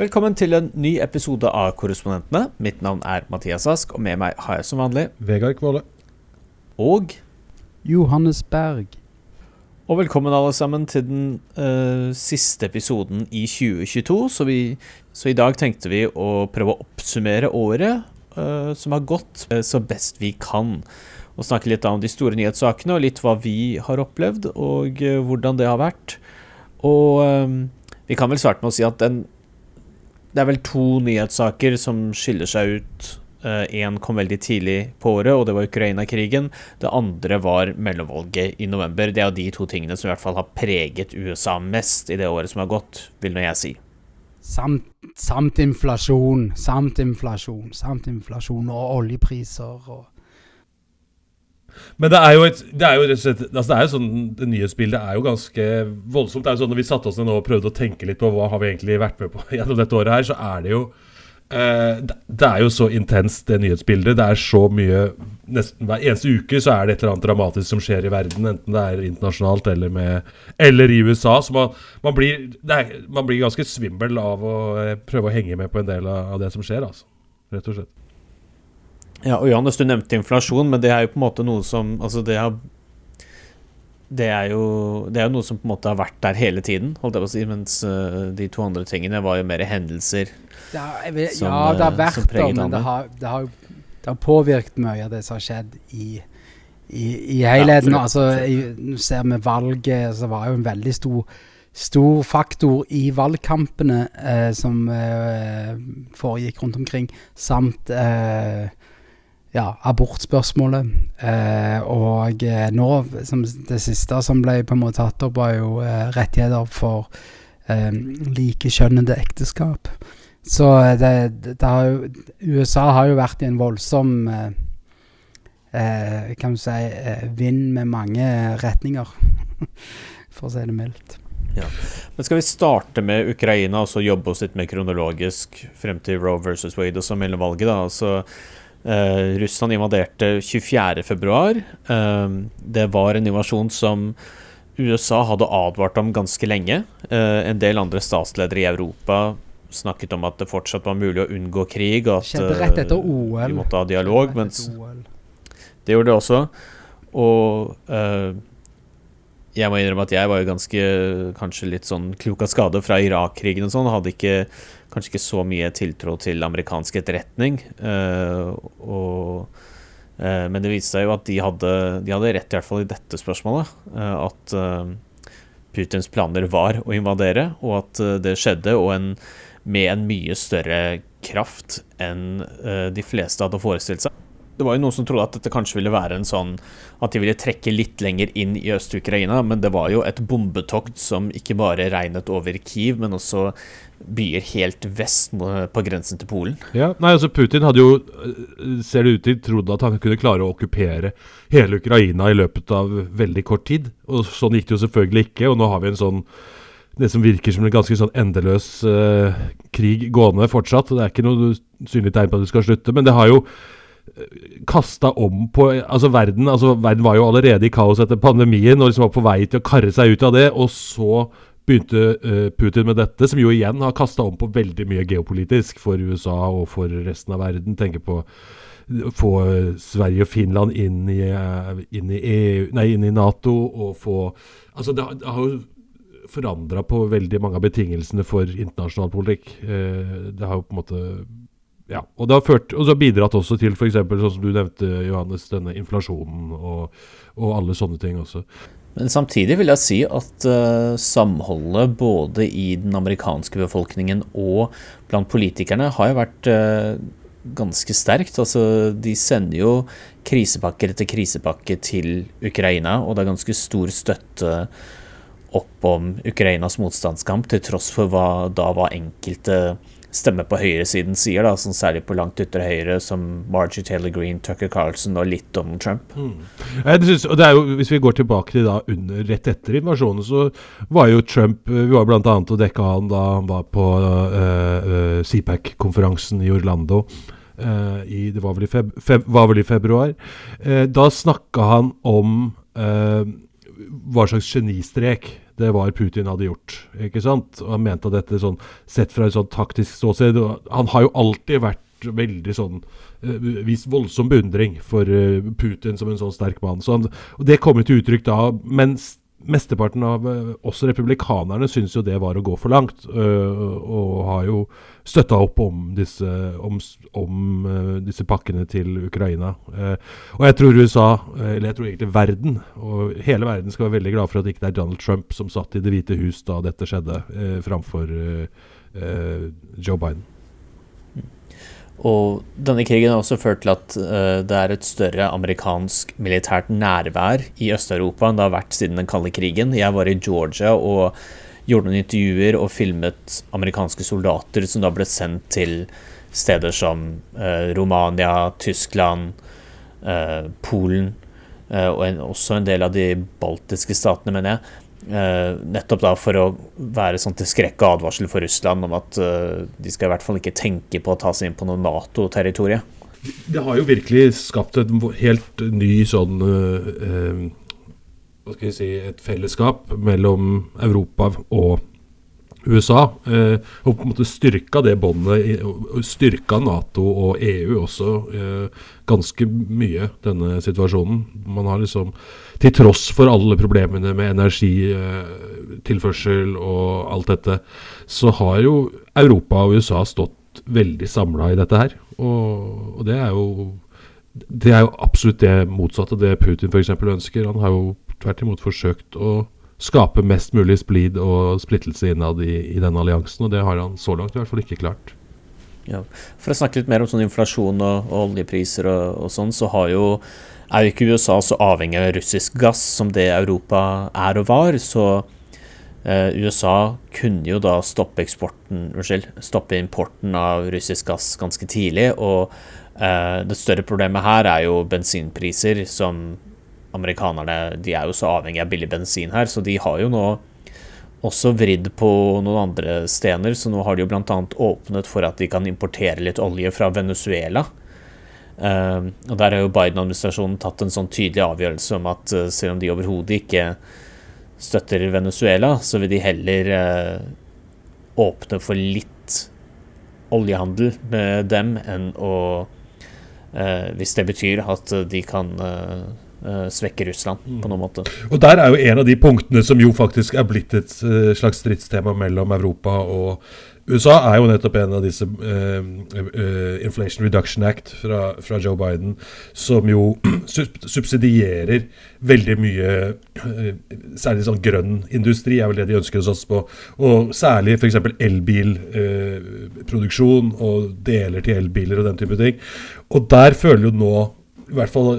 Velkommen til en ny episode av Korrespondentene. Mitt navn er Mathias Ask, og med meg har jeg som vanlig Vegard Kvåle. Og Johannes Berg. Og velkommen alle sammen til den uh, siste episoden i 2022. Så, vi, så i dag tenkte vi å prøve å oppsummere året uh, som har gått, uh, så best vi kan. Og snakke litt om de store nyhetssakene, og litt hva vi har opplevd, og hvordan det har vært. Og vi kan vel starte med å si at den, det er vel to nyhetssaker som skiller seg ut. Én kom veldig tidlig på året, og det var Ukraina-krigen. Det andre var mellomvalget i november. Det er de to tingene som i hvert fall har preget USA mest i det året som har gått, vil nå jeg si. Samt, samt inflasjon, samt inflasjon, samt inflasjon og oljepriser og Men det er jo et Det er jo rett og slett altså det er jo sånn, det nyhetsbildet er jo ganske voldsomt. Det er jo sånn Når vi satte oss ned nå og prøvde å tenke litt på hva har vi egentlig vært med på gjennom dette året her, så er det jo eh, det- er jo så intenst, det nyhetsbildet. Det er så mye Nesten hver eneste uke så er det et eller annet dramatisk som skjer i verden, enten det er internasjonalt eller, med, eller i USA. Så man, man, blir, er, man blir ganske svimmel av å eh, prøve å henge med på en del av, av det som skjer, altså. Rett og slett. Ja, og Johannes, du nevnte inflasjon, men det er jo på en måte noe som Altså, det har det er, jo, det er jo noe som på en måte har vært der hele tiden, holdt jeg på å si, mens øh, de to andre tingene var jo mer hendelser. det har, vet, Som, Ja, det har eh, vært det, men det har, det har har påvirket mye av det som har skjedd i, i, i helheten. Ja, altså, i, ser vi valget, så var jo en veldig stor Stor faktor i valgkampene eh, som eh, foregikk rundt omkring, samt eh, ja, abortspørsmålet. Eh, og eh, nå, som det siste som ble på en måte tatt opp, var jo eh, rettigheter for eh, likekjønnede ekteskap. Så eh, det, det, har jo USA har jo vært i en voldsom eh, Kan du si vind med mange retninger, for å si det mildt. Ja. Men skal vi starte med Ukraina og så jobbe oss litt mer kronologisk frem til Roe versus Wade og så mellomvalget, da. Altså, eh, Russland invaderte 24.2. Eh, det var en invasjon som USA hadde advart om ganske lenge. Eh, en del andre statsledere i Europa snakket om at det fortsatt var mulig å unngå krig, og at Skjedde rett etter OL. vi måtte ha dialog. Mens det gjorde det også. Og eh, jeg må innrømme at jeg var jo ganske kanskje litt sånn klok av skade fra Irak-krigen og sånn. Hadde ikke, kanskje ikke så mye tiltro til amerikansk etterretning. Uh, og, uh, men det viste seg jo at de hadde, de hadde rett, i hvert fall i dette spørsmålet. Uh, at Putins planer var å invadere, og at det skjedde, og en, med en mye større kraft enn de fleste hadde forestilt seg. Det var jo noen som trodde at dette kanskje ville være en sånn At de ville trekke litt lenger inn i Øst-Ukraina, men det var jo et bombetokt som ikke bare regnet over Kiev, men også byer helt vest på grensen til Polen. Ja, nei, altså Putin hadde jo, øh, ser det ut til, trodd at han kunne klare å okkupere hele Ukraina i løpet av veldig kort tid. Og sånn gikk det jo selvfølgelig ikke, og nå har vi en sånn det som virker som en ganske sånn endeløs uh, krig gående fortsatt. Det er ikke noe synlig tegn på at det skal slutte, men det har jo kasta om på altså verden, altså verden var jo allerede i kaos etter pandemien og liksom var på vei til å karre seg ut av det. Og så begynte uh, Putin med dette, som jo igjen har kasta om på veldig mye geopolitisk for USA og for resten av verden. Tenker på å få øh, Sverige og Finland inn i, øh, inn i, EU, nei, inn i Nato og få Altså, det, har- det har jo forandra på veldig mange av betingelsene for internasjonal politikk. Uh, det har jo på en måte ja, og det har ført, og så bidratt også til f.eks. sånn som du nevnte, Johannes, denne inflasjonen og, og alle sånne ting også. Men samtidig vil jeg si at uh, samholdet både i den amerikanske befolkningen og blant politikerne har jo vært uh, ganske sterkt. Altså, de sender jo krisepakker etter krisepakke til Ukraina, og det er ganske stor støtte opp om Ukrainas motstandskamp, til tross for hva da var enkelte stemmer på høyresiden sier, da, sånn særlig på langt ytre høyre, som Margie Taylor Greene, Tucker Carlson og litt Donald Trump. Jeg synes, og det er jo, Hvis vi går tilbake til da under, rett etter invasjonen, så var jo Trump Vi var bl.a. og dekka han da han var på uh, uh, CPAC-konferansen i Orlando. Uh, i, det var vel i, feb, feb, var vel i februar. Eh, da snakka han om eh, hva slags genistrek det var Putin hadde gjort. ikke sant? Og Han mente at dette sånn, sett fra et sånn taktisk ståsted Han har jo alltid vært veldig sånn uh, Vist voldsom beundring for uh, Putin som en sånn sterk mann. Så han, og Det kommer til uttrykk da. mens mesteparten av oss republikanerne syns jo det var å gå for langt, uh, og har jo støtta opp om disse, om, om uh, disse pakkene til Ukraina. og jeg tror USA, eller jeg tror egentlig verden, og hele verden skal være veldig glad for at det ikke er Donald Trump som satt i Det hvite hus da dette skjedde, framfor Joe Biden. Og denne krigen har også ført til at uh, det er et større amerikansk militært nærvær i Øst-Europa enn det har vært siden den kalde krigen. Jeg var i Georgia og gjorde noen intervjuer og filmet amerikanske soldater som da ble sendt til steder som uh, Romania, Tyskland, uh, Polen og også en del av de baltiske statene, mener jeg. Uh, nettopp da for å være sånn til skrekk og advarsel for Russland om at uh, de skal i hvert fall ikke tenke på å ta seg inn på noe Nato-territorium. Det har jo virkelig skapt et helt ny sånn uh, Hva skal jeg si Et fellesskap mellom Europa og USA. og på en måte styrka det båndet, styrka Nato og EU også ganske mye, denne situasjonen. Man har liksom til tross for alle problemene med energitilførsel og alt dette, så har jo Europa og USA stått veldig samla i dette her. Og, og, det er jo det er jo absolutt det motsatte det Putin f.eks. ønsker. Han har jo tvert imot forsøkt å skape mest mulig splid og splittelse innad i, i denne alliansen, og det har han så langt i hvert fall ikke klart. Ja. For å snakke litt mer om sånn inflasjon og, og oljepriser og, og, sånn, så har jo er jo ikke USA så avhengig av russisk gass som det Europa er og var. Så eh, USA kunne jo da stoppe unnskyld, stoppe importen av russisk gass ganske tidlig. Og eh, det større problemet her er jo bensinpriser, som amerikanerne De er jo så avhengig av billig bensin her, så de har jo nå også vridd på noen andre stener. Så nå har de jo bl.a. åpnet for at de kan importere litt olje fra Venezuela. Uh, og Der har jo Biden-administrasjonen tatt en sånn tydelig avgjørelse om at uh, selv om de overhodet ikke støtter Venezuela, så vil de heller uh, åpne for litt oljehandel med dem enn å eh, Hvis det betyr at de kan svekke Russland på noen måte. Og Der er jo en av de punktene som jo faktisk er blitt et slags stridstema mellom Europa og USA er jo nettopp en av disse uh, uh, Inflation Reduction Act fra, fra, Joe Biden, som jo subsidierer veldig mye uh, Særlig sånn grønn industri er vel det de ønsker å satse på. Og særlig f.eks. elbilproduksjon og deler til elbiler og den type ting. Og der føler jo nå i hvert fall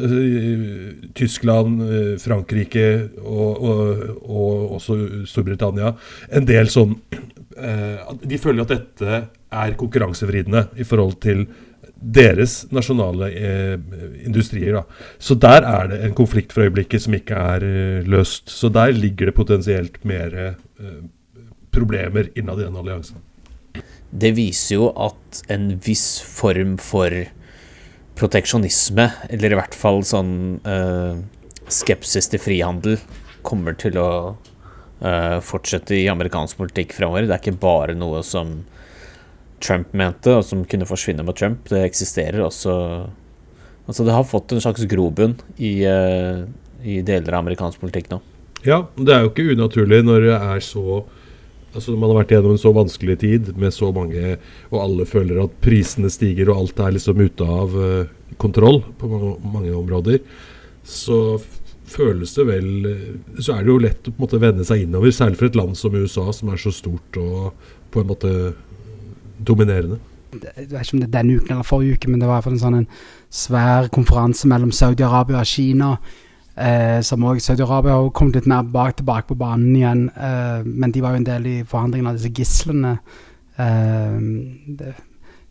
Tyskland, Frankrike og, og, og, også Storbritannia en del sånn de føler at dette er konkurransevridende i forhold til deres nasjonale eh, industrier. Da. Så der er det en konflikt for øyeblikket som ikke er eh, løst. Så der ligger det potensielt mer eh, problemer innad i den alliansen. Det viser jo at en viss form for proteksjonisme, eller i hvert fall sånn eh, skepsis til frihandel, kommer til å fortsette i amerikansk politikk fremover. Det er ikke bare noe som Trump mente, og som kunne forsvinne med Trump. Det eksisterer også Altså, det har fått en slags grobunn i, uh, i deler av amerikansk politikk nå. Ja, det er jo ikke unaturlig når det er så Altså Man har vært gjennom en så vanskelig tid med så mange, og alle føler at prisene stiger og alt er liksom ute av uh, kontroll på mange, mange områder. Så føles det vel Så er det jo lett å på en måte vende seg innover, særlig for et land som USA, som er så stort og på en måte dominerende. Jeg vet ikke om det er denne uken eller forrige uke, men det var en sånn en svær konferanse mellom Saudi-Arabia og Kina. Eh, som også Saudi-Arabia har kommet litt mer bak, tilbake på banen igjen. Eh, men de var jo en del i forhandlingene av disse gislene. Eh,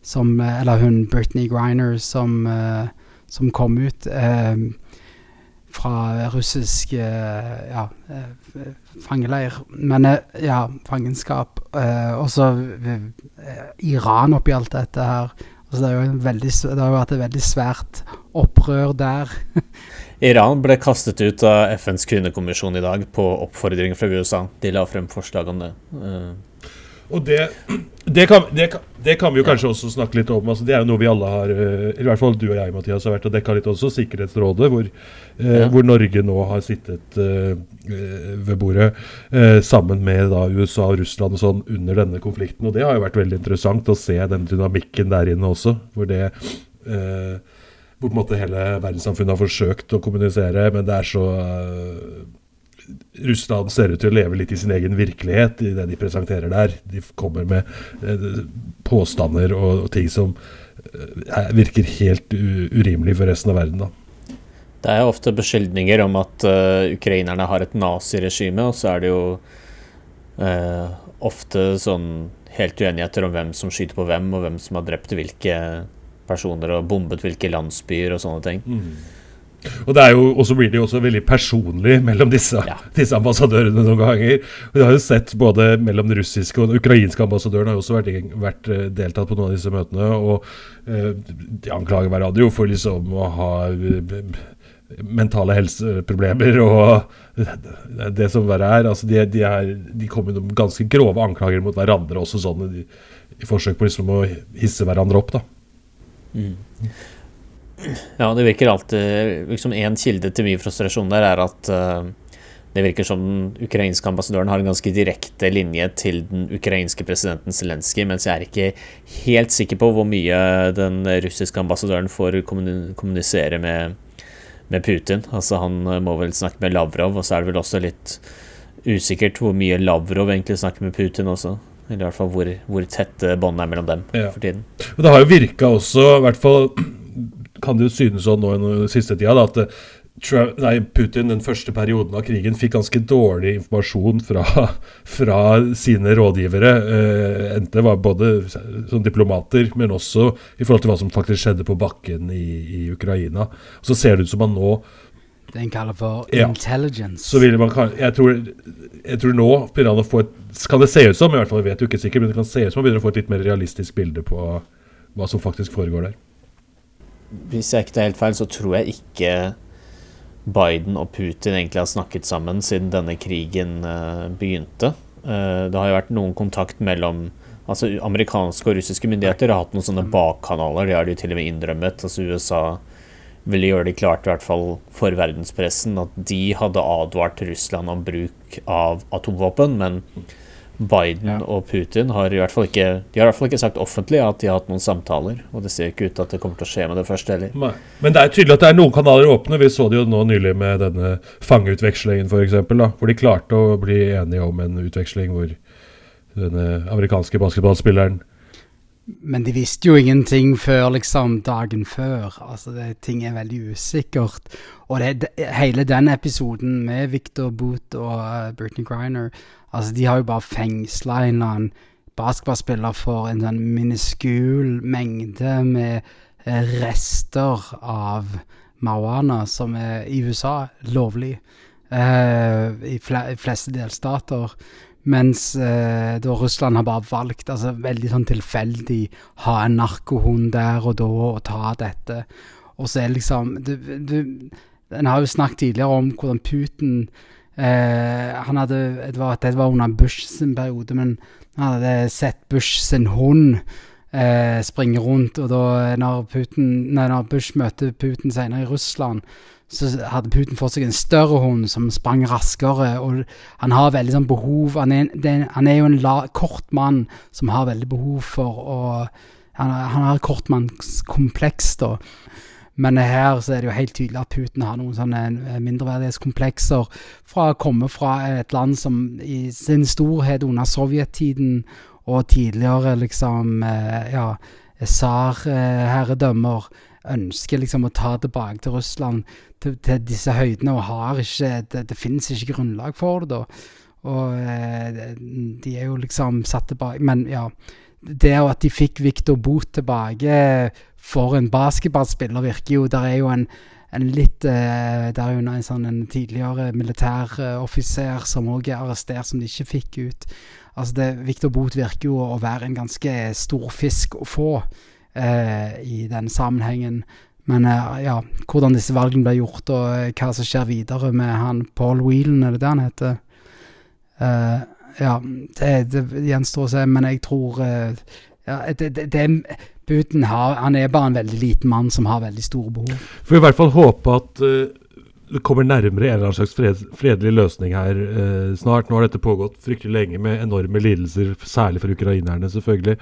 som Eller hun Britney Griner som, eh, som kom ut. Fra russisk eh, ja, eh, fangeleir. Men eh, ja, fangenskap. Og så Iran oppi alt dette her. Altså, det, jo veldig, det har jo vært et veldig svært opprør der. Iran ble kastet ut av FNs kvinnekommisjon i dag på oppfordring fra USA. De la frem forslag om det. Og det, det, kan, det, kan, det kan vi jo kanskje også snakke litt om. Altså, det er jo noe vi alle har eh, i hvert fall du og jeg, Mathias, har vært og dekka litt også. Sikkerhetsrådet, hvor, eh, Ja. hvor Norge nå har sittet eh, eh, ved bordet eh, sammen med da, USA og Russland og sånn under denne konflikten. Og det har jo vært veldig interessant å se den dynamikken der inne også. Hvor det eh, hvor på en måte hele verdenssamfunnet har forsøkt å kommunisere, men det er så Russland ser ut til å leve litt i sin egen virkelighet i det de presenterer der. De kommer med eh, påstander og, ting som eh, er- virker helt urimelig for resten av verden. da. Det er jo ofte beskyldninger om at uh, ukrainerne har et naziregime, og så er det jo uh, ofte sånn helt uenigheter om hvem som skyter på hvem, og hvem som har drept hvilke personer og bombet hvilke landsbyer og sånne ting. Og det er jo, og så blir det jo også veldig personlig mellom disse, Ja. disse ambassadørene noen ganger. Vi har jo sett både mellom den russiske og den ukrainske ambassadøren har jo også vært, vært eh, deltatt på noen av disse møtene. Og eh, de anklager hverandre jo for liksom å ha eh, mentale helseproblemer og det, som verre er. Altså de, de, er, de kommer med ganske grove anklager mot hverandre også sånn i, i forsøk på liksom å hisse hverandre opp, da. Ja, det virker alltid liksom En kilde til mye frustrasjon der er at uh, det virker som den ukrainske ambassadøren har en ganske direkte linje til den ukrainske presidenten Zelenskyj, mens jeg er ikke helt sikker på hvor mye den russiske ambassadøren får kommunisere med, med Putin. Altså Han eh, må vel snakke med Lavrov, og så er det vel også litt usikkert hvor mye Lavrov egentlig snakker med Putin også. Eller i hvert fall hvor, hvor tette båndet er mellom dem Ja. for tiden. Og det har jo virka også, i hvert fall kan det jo synes sånn nå i den siste tida, da, at eh, Trump, nei, Putin den første perioden av krigen fikk ganske dårlig informasjon fra, fra sine rådgivere. Eh, enten det var både som diplomater, men også i forhold til hva som faktisk skjedde på bakken i, i Ukraina. Og så ser det ut som han nå Det en kaller for Ja. intelligence. så vil man, jeg, tror, jeg tror nå begynner han å få et Kan det se ut som, i hvert fall vet jo ikke sikkert, men det kan se ut som han begynner å få et litt mer realistisk bilde på hva som faktisk foregår der. Hvis jeg ikke tar helt feil, så tror jeg ikke Biden og Putin egentlig har snakket sammen siden denne krigen eh, begynte. Eh, det har jo vært noen kontakt mellom Altså Amerikanske og russiske myndigheter har hatt noen sånne bakkanaler, det har de jo til og med innrømmet. Altså USA ville gjøre det klart, i hvert fall for verdenspressen, at de hadde advart Russland om bruk av atomvåpen, men Biden Ja. og Putin har i hvert fall ikke De har i hvert fall ikke sagt offentlig at de har hatt noen samtaler, og det ser ikke ut til at det kommer til å skje med det første heller. Nei. Men det er tydelig at det er noen kanaler åpne. Vi så det jo nå nylig med denne fangeutvekslingen, f.eks. Hvor de klarte å bli enige om en utveksling hvor denne amerikanske basketballspilleren Men de visste jo ingenting før liksom dagen før. Altså, det, ting er veldig usikkert. Og det, det, hele den episoden med Victor Boot og uh, Britney Griner Altså, de har jo bare fengsla en eller annen basketballspiller for en sånn miniskul mengde med eh, rester av marihuana, som er i USA lovlig eh, i fle fleste delstater. Mens eh, da Russland har bare valgt, altså veldig sånn tilfeldig, ha en narkohund der og da og ta dette. Og så er liksom du, du, En har jo snakket tidligere om hvordan Putin eh, han hadde, det, var, det var under Bush sin periode, men han hadde sett Bush sin hund eh, springe rundt, og da når, Putin, nei, når Bush møtte Putin senere i Russland, så hadde Putin fått seg en større hund som sprang raskere, og han har veldig sånn behov Han er, det, han er jo en la, kort mann som har veldig behov for å Han, han har kortmannskompleks, da. Men her så er det jo helt tydelig at Putin har noen sånne eh, mindreverdighetskomplekser fra å komme fra et land som i sin storhet under sovjettiden og tidligere liksom eh, ja, tsar-herredømmer ønsker liksom å ta tilbake til Russland til, til disse høydene, og har ikke Det, det finnes ikke grunnlag for det, da. Og eh, de er jo liksom satt tilbake Men ja. Det at de fikk Victor Bot tilbake for en basketballspiller, virker jo Der er jo en, en litt Der er jo en, sånn, en tidligere militæroffiser som òg er arrestert, som de ikke fikk ut. Altså det, Victor Bot virker jo å være en ganske stor fisk å få. Eh, i den sammenhengen. Men eh, ja, hvordan disse valgene blir gjort, og eh, hva som skjer videre med han Paul Whelan, er det det han heter? Eh, ja, det, det gjenstår å se, men jeg tror eh, ja, det, det, det Putin har, han er bare en veldig liten mann som har veldig store behov. Får i hvert fall håpe at uh, det kommer nærmere en eller annen slags fred, fredelig løsning her snart. Nå har dette pågått fryktelig lenge med enorme lidelser, særlig for ukrainerne, selvfølgelig.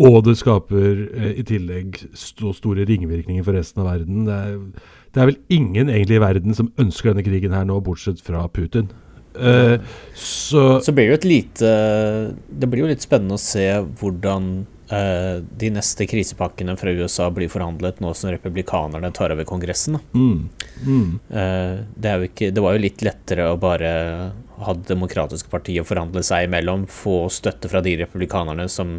Og det skaper eh, i tillegg sto, store ringvirkninger for resten av verden. Det er, det er, vel ingen egentlig i verden som ønsker denne krigen her nå, bortsett fra Putin. Eh, så, så blir det jo et lite Det blir jo litt spennende å se hvordan eh, de neste krisepakkene fra USA blir forhandlet nå som republikanerne tar over Kongressen. mm, mm. Eh, det, ikke, det, var jo litt lettere å bare ha Det demokratiske partiet forhandle seg imellom, få støtte fra de republikanerne som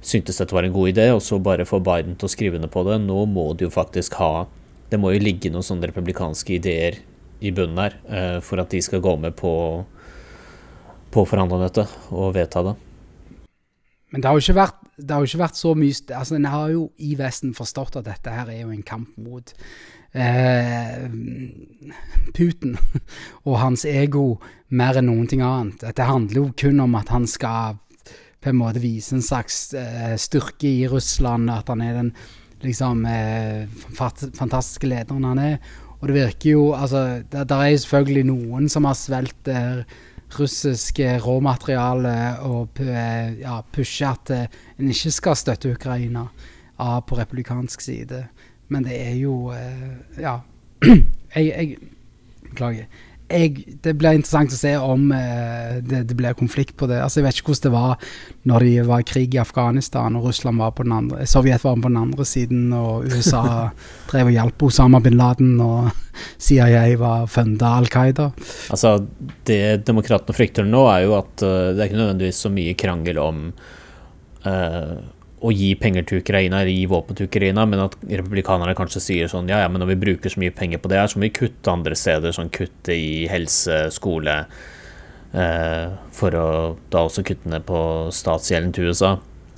syntes dette var en god idé, og så bare få Biden til å skrive under på det. Nå må det jo faktisk ha Det må jo ligge noen sånne republikanske ideer i bunnen her eh, for at de skal gå med på å forhandle dette og vedta det. Men det har jo ikke vært, jo ikke vært så mye altså En har jo i Vesten forstått at dette her er jo en kamp mot eh, Putin og hans ego mer enn noen ting annet. Dette handler jo kun om at han skal på en måte vise en slags eh, styrke i Russland, at han er den liksom eh, fantastiske lederen han er. Og det virker jo Altså, der er jo selvfølgelig noen som har svelget der russiske råmateriale og ja, pusher at eh, en ikke skal støtte Ukraina av på republikansk side. Men det er jo eh, Ja. Jeg, jeg Beklager. Jeg, det blir interessant å se om eh, det, det, blir konflikt på det. Altså Jeg vet ikke hvordan det var når det var krig i Afghanistan og Russland var på den andre Sovjet var på den andre siden, og USA drev og hjalp Osama bin Laden, og CIA var funda Al Qaida. Altså, det demokratene frykter nå, er jo at uh, det er ikke nødvendigvis så mye krangel om uh, å gi penger til Ukraina eller gi våpen til Ukraina, men at republikanerne kanskje sier sånn ja, ja, men når vi bruker så mye penger på det her, så må vi kutte andre steder, sånn kutte i helse, skole eh, For å da også kutte ned på statsgjelden til USA.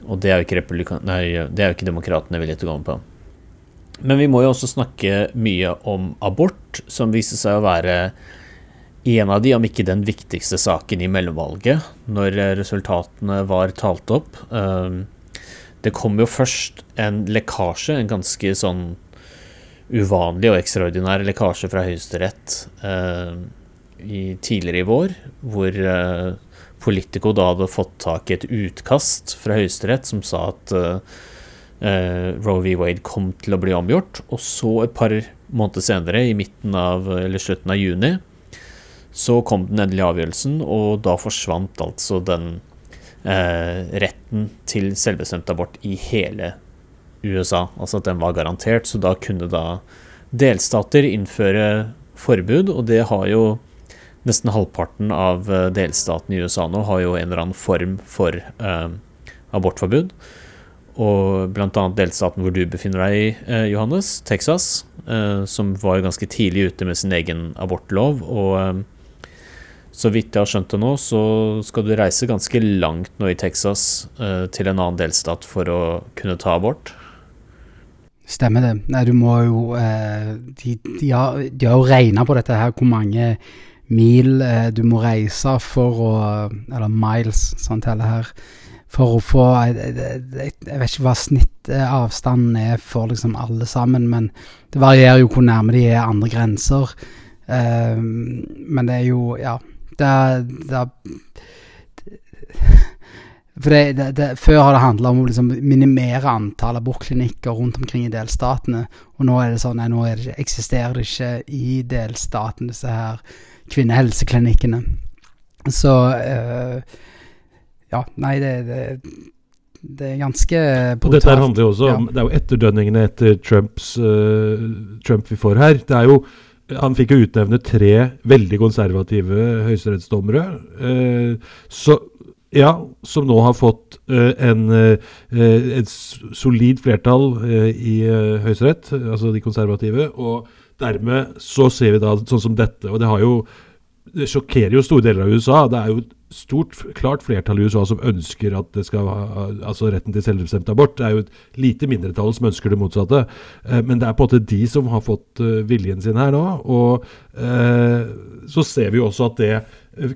Og det er jo ikke, nei, det er jo ikke demokratene villige til å gå med på. Men vi må jo også snakke mye om abort, som viser seg å være en av de, om ikke den viktigste saken i mellomvalget, når resultatene var talt opp. Um, det kom jo først en lekkasje, en ganske sånn uvanlig og ekstraordinær lekkasje fra Høyesterett eh, tidligere i vår, hvor eh, Politico da hadde fått tak i et utkast fra Høyesterett som sa at eh, eh Roe v. Wade kom til å bli omgjort. Og så et par måneder senere, i midten av, eller slutten av juni, så kom den endelige avgjørelsen, og da forsvant altså den retten til selvbestemt abort i hele USA. Altså at den var garantert, så da kunne da delstater innføre forbud, og det har jo nesten halvparten av eh, delstatene i USA nå har jo en eller annen form for eh, abortforbud. Og bl.a. delstaten hvor du befinner deg eh, Johannes, Texas, eh, som var jo ganske tidlig ute med sin egen abortlov. og eh, så vidt jeg har skjønt det nå, så skal du reise ganske langt nå i Texas uh, til en annen delstat for å kunne ta abort. Stemmer det. Nei, du må jo uh, de, de, har, de, har, jo regna på dette her, hvor mange mil uh, du må reise for å Eller miles, sånn teller her. For å få Jeg, jeg, jeg vet ikke hva snittavstanden er for liksom alle sammen, men det varierer jo hvor nærme de er andre grenser. men det er jo Ja det, det For det, det, Før har det handla om å liksom minimere antall abortklinikker rundt omkring i delstatene. Og nå er det sånn nei, nå det, eksisterer det ikke i delstaten, disse her kvinnehelseklinikkene. Så øh, Ja, nei, det, det, det er ganske brutalt. Og dette handler jo også om ja. Det er jo etterdønningene etter Trumps, uh, Trump vi får her. Det er jo han fikk jo utnevne tre veldig konservative høyesterettsdommere. Eh, ja, som nå har fått eh, en, eh, et solid flertall eh, i eh, Høyesterett, altså de konservative. Og dermed så ser vi da sånn som dette. Og det har jo det sjokkerer jo store deler av USA. Det er jo stort, klart flertall i USA som ønsker at det skal altså retten til selvbestemt abort. Det er jo et lite mindretall som ønsker det motsatte. Eh, men det er på en måte de som har fått eh, viljen sin her nå. Og eh, så ser vi jo også at det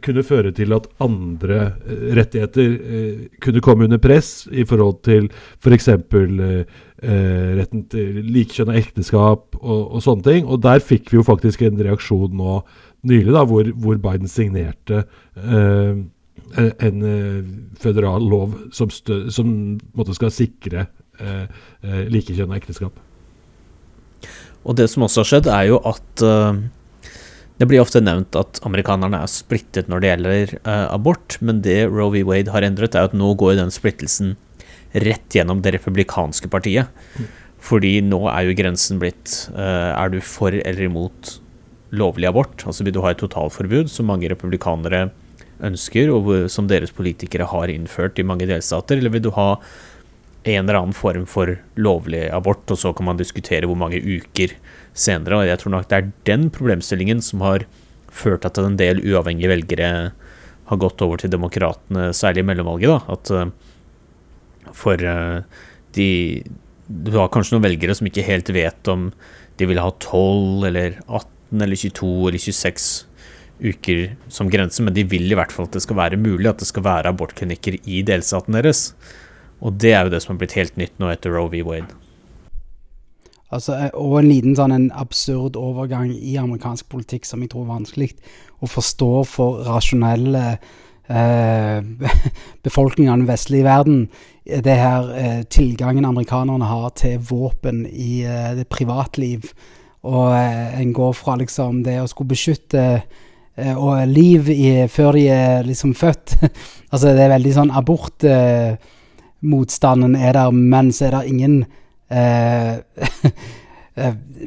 kunne føre til at andre rettigheter kunne komme under press i forhold til f.eks. For retten til likekjønna ekteskap og, og, sånne ting. Og der fikk vi jo faktisk en reaksjon nå nylig, da, hvor, hvor Biden signerte eh, en eh, føderal lov som, stø, som måtte skal sikre eh, eh likekjønna ekteskap. Og det som også har skjedd, er jo at eh, det blir ofte nevnt at amerikanerne er splittet når det gjelder eh, abort, men det Roe v. Wade har endret, er at nå går den splittelsen rett gjennom det republikanske partiet. Mm. Fordi nå er jo grensen blitt eh, Er du for eller imot lovlig abort. Altså vil du ha et totalforbud, som mange republikanere ønsker, og som deres politikere har innført i mange delstater, eller vil du ha en eller annen form for lovlig abort, og så kan man diskutere hvor mange uker senere. og Jeg tror nok det er den problemstillingen som har ført til at en del uavhengige velgere har gått over til demokratene, særlig i mellomvalget. da, at eh, For eh, de Du har kanskje noen velgere som ikke helt vet om de vil ha 12 eller 18 eller 22 eller 26 uker som grense, men de vil i hvert fall at det skal være mulig, at det skal være abortklinikker i delstaten deres. Og det er jo det som har blitt helt nytt nå etter Roe v. Wade. Altså, eh, og en liten sånn en absurd overgang i amerikansk politikk som jeg tror er vanskelig å forstå for rasjonelle eh, befolkningen av den vestlige verden. Det her eh, tilgangen amerikanerne har til våpen i eh, det privatliv og eh, en går fra liksom det å skulle beskytte eh, og liv i, før de er liksom født Altså det er veldig sånn Abortmotstanden eh, er der, men så er det ingen eh,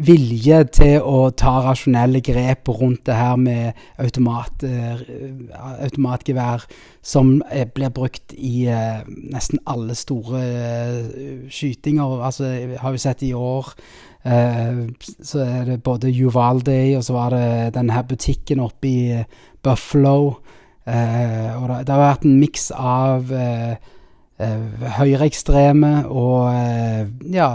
vilje til å ta rasjonelle grep rundt det her med automat, automatgevær, som blir brukt i nesten alle store skytinger. Altså, har jo sett i år så er det både Uvalde, og så var det den her butikken oppe i eh, Buffalo. Eh, og det, har vært en miks av høyreekstreme og ja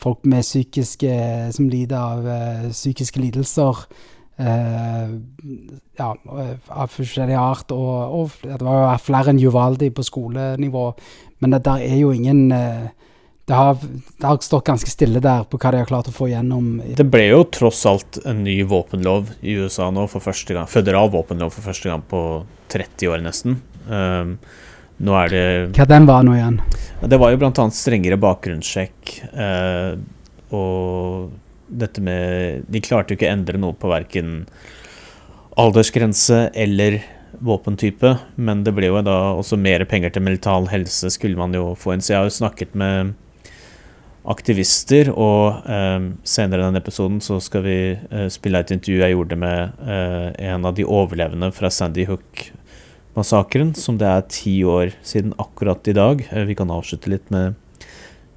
folk med psykiske som lider av psykiske lidelser. Ja, av forskjellig art. Og, og, det var jo flere enn Juvaldi på skolenivå. Men det der er jo ingen det har, det har, stått ganske stille der på hva de har klart å få gjennom. Det ble jo tross alt en ny våpenlov i USA nå for første gang. Føderal våpenlov for første gang på 30 år, nesten. Um, nå er det Hva den var nå igjen? Det var jo bl.a. strengere bakgrunnssjekk. Uh, og dette med De klarte jo ikke å endre noe på verken aldersgrense eller våpentype, men det ble jo da også mer penger til mental helse skulle man jo få inn. Så jeg har jo snakket med aktivister. Og eh, senere i denne episoden så skal vi eh, spille et intervju jeg gjorde med eh, en av de overlevende fra Sandy Hook-massakren, som det er ti år siden akkurat i dag. Eh, vi kan avslutte litt med,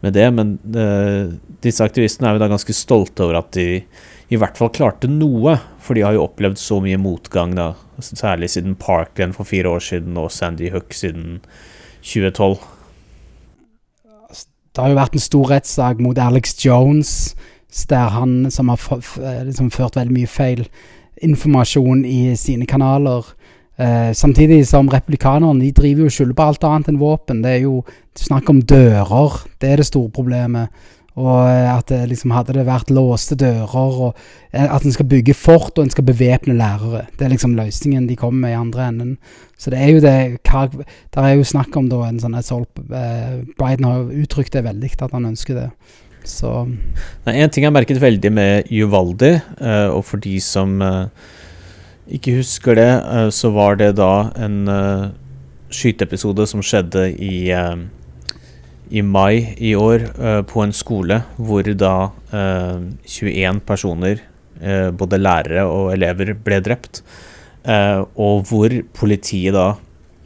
med det, men eh, disse aktivistene er jo da ganske stolte over at de i hvert fall klarte noe, for de har jo opplevd så mye motgang, da, særlig siden Parkland for fire år siden og Sandy Hook siden 2012. Det har jo vært en stor rettssak mot Alex Jones, der han som har liksom ført veldig mye feil informasjon i sine kanaler. Eh, samtidig som republikanerne de driver jo og skylder på alt annet enn våpen. Det er jo snakk om dører. Det er det store problemet. Og eh, at det liksom hadde det vært låste dører, og eh, at en skal bygge fort og en skal bevæpne lærere. Det er liksom løsningen de kommer med i andre enden. Så det er jo det Der er jo snakk om da en sånn assault eh, Biden har jo uttrykt det veldig, at han ønsker det. Så En ting jeg merket veldig med Juvaldi, og for de som ikke husker det, så var det da en skyteepisode som skjedde i i mai i år uh, på en skole hvor da uh, eh, 21 personer, uh, både lærere og elever, ble drept. og hvor politiet da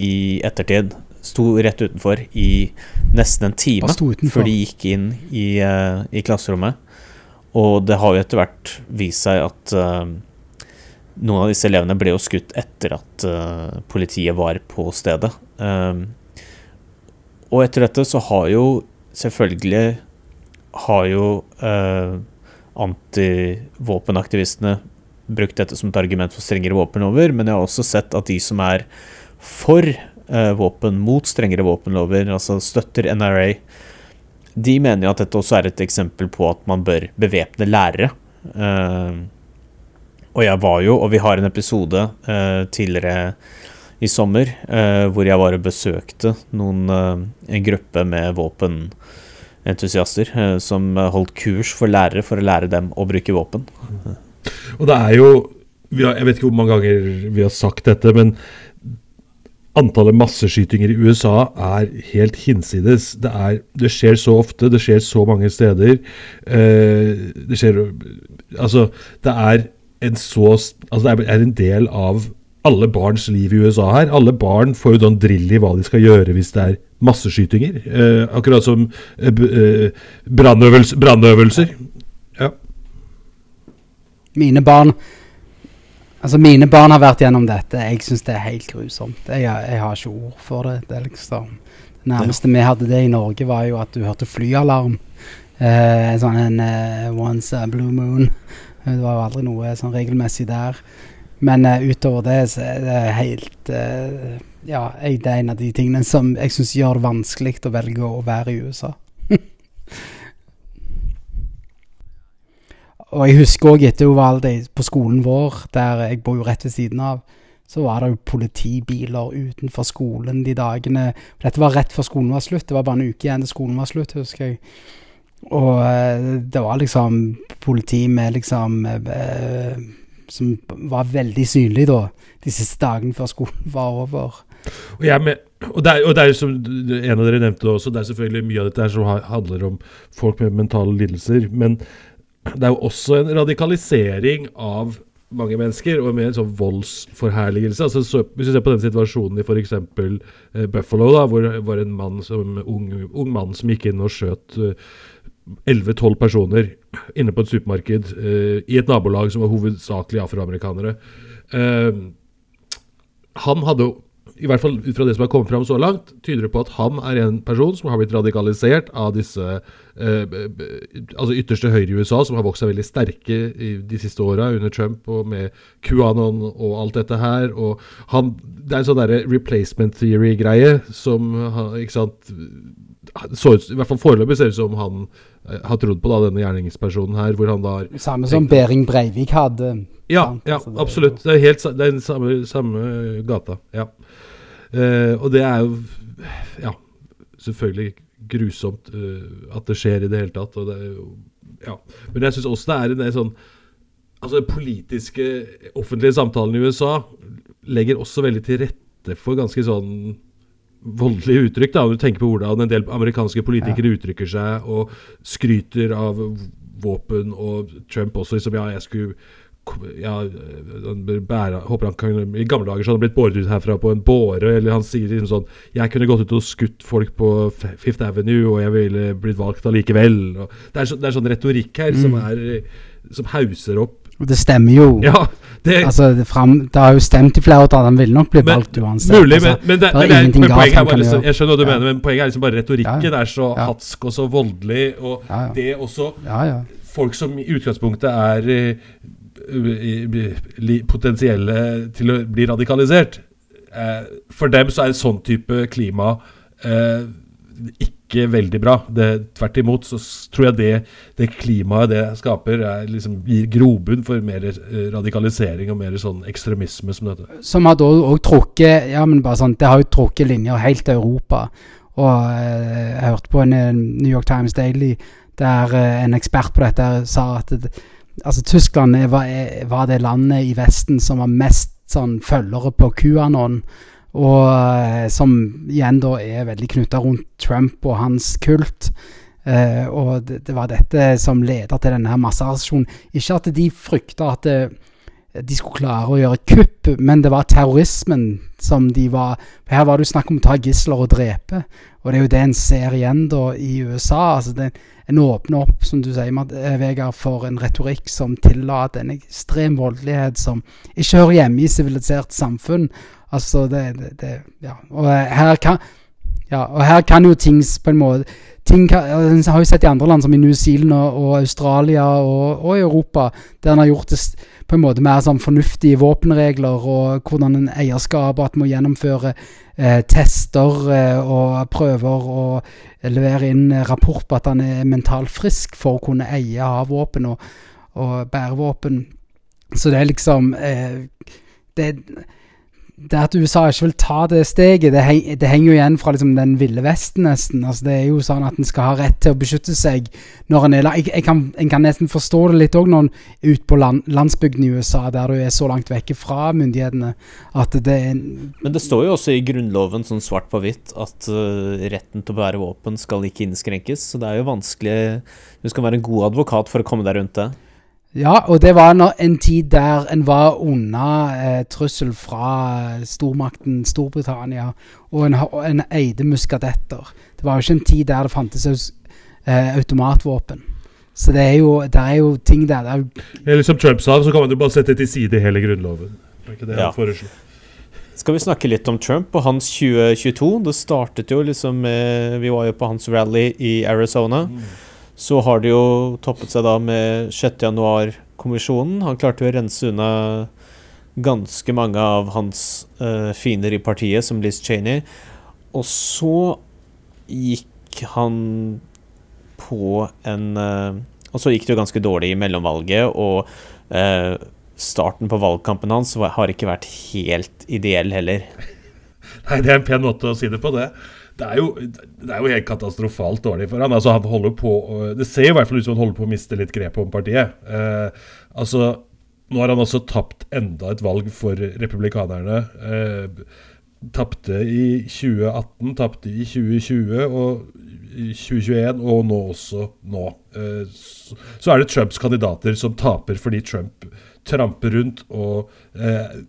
i ettertid sto rett utenfor i nesten en time før de gikk inn i, i, klasserommet. Og det har jo etter hvert vist seg at noen av disse elevene ble jo skutt etter at uh, politiet var på stedet. Um, og etter dette så har jo selvfølgelig har jo eh, antivåpenaktivistene brukt dette som et argument for strengere våpenlover, men jeg har også sett at de som er for eh, våpen, mot strengere våpenlover, altså støtter NRA, de mener jo at dette også er et eksempel på at man bør bevæpne lærere. Eh, og jeg var jo, og vi har en episode uh, tidligere i sommer uh, hvor jeg var og besøkte noen, en gruppe med våpenentusiaster som holdt kurs for lærere for å lære dem å bruke våpen. Og det er jo Jeg vet ikke hvor mange ganger vi har sagt dette, men antallet masseskytinger i USA er helt hinsides. Det, er, det, skjer så ofte, det skjer så mange steder. Eh, det skjer Altså, det er en så Altså, det er en del av alle barns liv i USA her. Alle barn får jo sånn drill i hva de skal gjøre hvis det er masseskytinger. Eh, akkurat som eh, eh brannøvelser. Ja. Mine barn Altså, mine barn har vært gjennom dette. Jeg syns det er helt grusomt. Jeg, jeg, har ikke ord for det. Det liksom Det nærmeste vi hadde det i Norge, var jo at du hørte flyalarm. Eh, sånn en uh, Once a Blue Moon. Det var jo aldri noe sånn regelmessig der. Men uh, utover det så er det helt uh, Ja, jeg, det er en av de tingene som jeg syns gjør det vanskelig å velge å være i USA. Og jeg husker òg etter Uvalde, på skolen vår, der jeg bor jo rett ved siden av, så var det jo politibiler utenfor skolen de dagene. Dette var rett før skolen var slutt. Det var bare en uke igjen til skolen var slutt, husker jeg. Og eh, det var liksom politi med liksom eh, Som var veldig synlig da, de siste dagene før skolen var over. Og, med, og, det er, og det er som en av dere nevnte også, det er selvfølgelig mye av dette her som handler om folk med mentale lidelser. men det er jo også en radikalisering av mange mennesker, og med en sånn voldsforherligelse. Altså, så, hvis du ser på den situasjonen i f.eks. Eh, Buffalo, da, hvor det var en mann som, ung, ung mann som gikk inn og skjøt eh, 11-12 personer inne på et supermarked uh, i et nabolag som var hovedsakelig afroamerikanere. Uh, han hadde i hvert fall ut fra det som har kommet fram så langt, tyder det på at han er en person som har blitt radikalisert av disse eh, altså ytterste høyre i USA, som har vokst seg veldig sterke de siste åra under Trump og med QAnon og alt dette her. og han, Det er en sånn derre replacement theory-greie som ikke sant, så ut, I hvert fall foreløpig ser det ut som han eh, har trodd på da, denne gjerningspersonen her. hvor han da Samme som Behring Breivik hadde. Ja, ja absolutt. Det er helt det er den samme, samme gata. ja Eh, og det er jo ja, selvfølgelig grusomt uh, at det skjer i det hele tatt. Det jo, ja. Men jeg syns også det er en del sånn Altså Den politiske, offentlige samtalen i USA legger også veldig til rette for ganske sånn voldelige uttrykk. da, Når du tenker på hvordan en del amerikanske politikere ja. uttrykker seg og skryter av våpen, og Trump også liksom Ja, jeg skulle ja, bære, håper han kan, I gamle dager så hadde han blitt båret ut herfra på en båre. Eller han sier liksom sånn Jeg kunne gått ut og skutt folk på Fifth Avenue, og jeg ville blitt valgt allikevel. Det, er så, det er sånn retorikk her mm. som er Som hauser opp. Det stemmer jo. Ja, det, altså, det, frem, det, har jo stemt i flere år at han ville nok bli valgt uansett. Mulig, altså, men, men, det, det er men poenget er bare, liksom, Jeg skjønner hva du ja. mener, men poenget er liksom bare retorikken ja, er så hatsk og så voldelig. Og det også Folk som i utgangspunktet er potensielle til å bli radikalisert. Eh, for dem så er en sånn type klima eh, ikke veldig bra. Tvert imot så tror jeg det, det klimaet det skaper, er, liksom, gir grobunn for mer eh, radikalisering og mer sånn ekstremisme som dette. Som har da òg trukket ja, men bare sånn, Det har jo trukket linjer helt til Europa. Og eh, jeg hørte på en New York Times Daily der en ekspert på dette sa at det, Altså, Tyskland var, var, det landet i Vesten som var mest sånn følgere på QAnon. Og eh, som igjen da er veldig knytta rundt Trump og hans kult. Eh, og det, det, var dette som leda til denne massearrestasjonen. Ikke at de frykta at det, de skulle klare å gjøre kupp, men det var terrorismen som de var Her var det jo snakk om å ta gisler og drepe, og det er jo det en ser igjen da i USA. altså det, En åpner opp, som du sier, eh, Vegard, for en retorikk som tillater en ekstrem voldelighet som ikke hører hjemme i sivilisert samfunn. Altså, det, det, det Ja. Og her kan ja, og her kan jo ting på en måte ting kan, Jeg har jo sett i andre land, som i New Zealand og, og Australia og, og, i Europa, der en har gjort det på en måte mer sånn fornuftige våpenregler, og hvordan en eierskap og at en må gjennomføre eh, tester eh, og prøver og levere inn rapport på at han er mentalt frisk for å kunne eie havvåpen og, og bære våpen. Så det er liksom eh, det det at USA ikke vil ta det steget, det, heng, det henger jo igjen fra liksom den ville vesten, nesten. Altså, det er jo sånn at en skal ha rett til å beskytte seg når en er jeg, jeg, kan, en kan nesten forstå det litt òg når en er ute på land, landsbygden i USA, der du er så langt vekke fra myndighetene at det er Men det står jo også i Grunnloven sånn svart på hvitt at uh, retten til å bære våpen skal ikke innskrenkes, så det er jo vanskelig Du skal være en god advokat for å komme deg rundt det. Ja, og det var en tid der en var unna eh, trussel fra stormakten Storbritannia, og en, en eide muskadetter. Det var jo ikke en tid der det fantes eh, automatvåpen. Så det er jo, det er jo ting der det er Eller som Trump sa, så kan man jo bare sette til side hele grunnloven. Det er ikke det ja. han. Skal vi snakke litt om Trump og hans 2022? Det startet jo liksom eh, Vi var jo på hans rally i Arizona. Mm. Så har det jo toppet seg da med 6.1-kommisjonen. Han klarte jo å rense unna ganske mange av hans uh, fiender i partiet, som Liz Cheney. Og så gikk han på en uh, Og så gikk det jo ganske dårlig i mellomvalget, og uh, starten på valgkampen hans har ikke vært helt ideell heller. Nei, det er en pen måte å si det på, det det er, jo, det er jo helt katastrofalt dårlig for han. Altså, han holder på Det ser i hvert fall ut som han holder på å miste litt grepet om partiet. Eh, altså, nå har han også tapt enda et valg for republikanerne. Eh, tapte i 2018, tapte i 2020 og 2021, og nå også nå. Eh, så, så er det Trumps kandidater som taper fordi Trump trampe rundt og eh,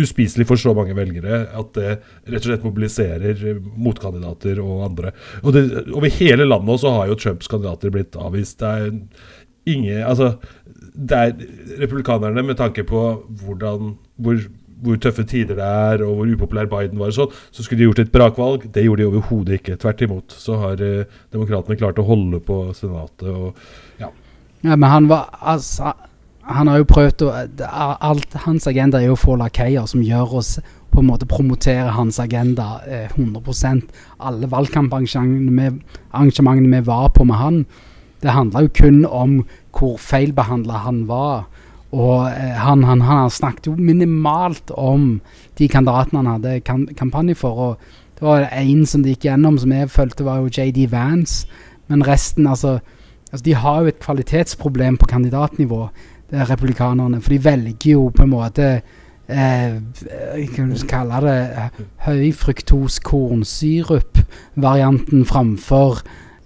uspiselig for så mange velgere at det rett og slett mobiliserer motkandidater og andre. Og det, Over hele landet så har jo Trumps kandidater blitt avvist. Det er ingen Altså, det er republikanerne med tanke på hvordan hvor, hvor tøffe tider det er, og hvor upopulær Biden var, og sånn, så skulle de gjort et brakvalg. Det gjorde de overhodet ikke. Tvert imot så har eh, demokratene klart å holde på Senatet. og ja. ja men han var altså han har jo prøvd å Alt hans agenda er jo å få lakeier som gjør oss på en måte promotere hans agenda eh, 100% Alle valgkamparrangementene vi var på med han, det handla jo kun om hvor feilbehandla han var. Og eh, han, han, han, snakket jo minimalt om de kandidatene han hadde kam kampanje for. Og det var én som de gikk gjennom, som jeg følte var jo JD Vance. Men resten, altså, altså De har jo et kvalitetsproblem på kandidatnivå republikanerne. For de velger jo på en måte eh, Hva skal kalle det høyfruktos kornsyrup-varianten framfor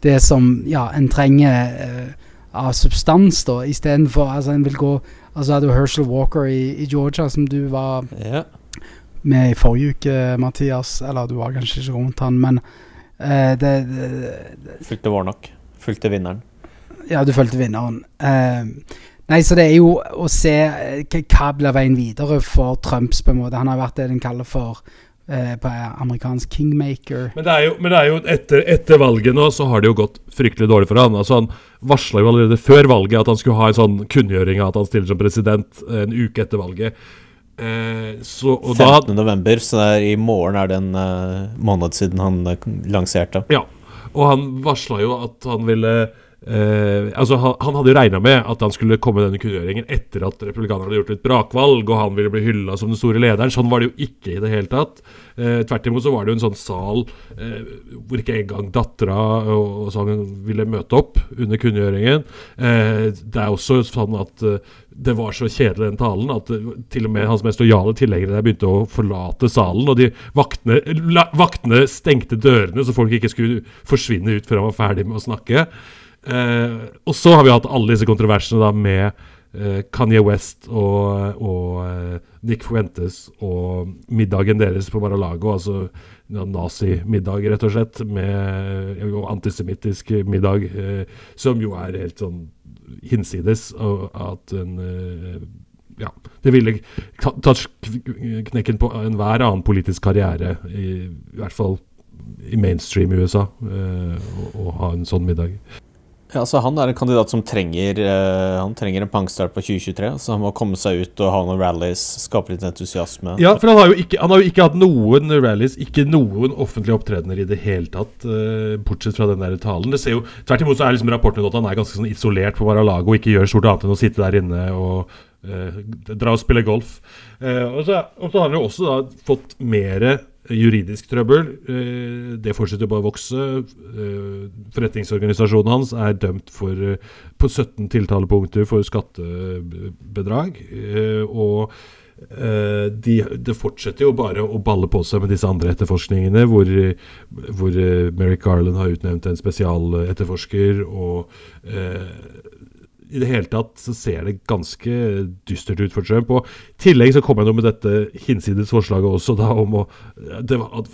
det som ja, en trenger eh, av substans, da, istedenfor altså, En vil gå Altså hadde du Herschel Walker i, i, Georgia, som du var ja. med i forrige uke, Mathias. Eller du var kanskje ikke rundt han, men eh, det, det, det Fulgte Warnock. Fulgte vinneren. Ja, du fulgte vinneren. Eh, Nei, så det er jo å se eh, hva blir veien videre for Trumps, på en måte. Han har vært det den kaller for eh, på amerikansk kingmaker. Men det er jo, det er jo etter, etter, valget nå så har det jo gått fryktelig dårlig for han. Altså Han varsla jo allerede før valget at han skulle ha en sånn kunngjøring av at han stiller som president en uke etter valget. Eh, så, 15. Da, november, så der, i morgen er det en uh, måned siden han uh, lanserte. Ja, og han varsla jo at han ville Uh, altså han, han, hadde jo regna med at han skulle komme denne kunngjøringen etter at republikanerne hadde gjort et brakvalg, og han ville bli hylla som den store lederen. Sånn var det jo ikke i det hele tatt. Uh, tvert imot så var det jo en sånn sal uh, hvor ikke engang dattera og, og sånn ville møte opp under kunngjøringen. det er også sånn at det var så kjedelig, den talen, at til og med hans mest lojale tilhengere begynte å forlate salen. Og de vaktene, la, vaktene stengte dørene så folk ikke skulle forsvinne ut før han var ferdig med å snakke. Eh, og så har vi hatt alle disse kontroversene da med uh, Kanye West og, og uh, Nick Fuentes og middagen deres på Mar-a-Lago, altså nazimiddag, rett og slett, med antisemittisk middag, som jo er helt sånn hinsides. Og at en ja, det ville ta- tatt knekken på enhver annen politisk karriere, i, i hvert fall i mainstream i USA, å ha en sånn middag. Ja, altså Han er en kandidat som trenger uh, Han trenger en pangstart på 2023. Så han må komme seg ut og ha noen rallies, skape litt entusiasme. Ja, for han har jo ikke, har jo ikke hatt noen rallies, ikke noen offentlige opptredener i det hele tatt, Uh, bortsett fra den der talen. Det ser jo, Tvert imot så er liksom rapporten at han er ganske sånn isolert på Mar-a-Lago og ikke gjør stort annet enn å sitte der inne og uh, dra og spille golf. Og, så, og så har han jo også da fått mer juridisk trøbbel. Eh, det fortsetter bare å vokse. Eh, forretningsorganisasjonen hans er dømt for, eh, på 17 tiltalepunkter for skattebedrag. Og de, det fortsetter jo bare å balle på seg med disse andre etterforskningene, hvor, hvor Merrick Garland har utnevnt en spesialetterforsker, og i det hele tatt så ser det ganske dystert ut for Trump. Og I tillegg så kom jeg nå med dette hinsides forslaget også da om å det var, at,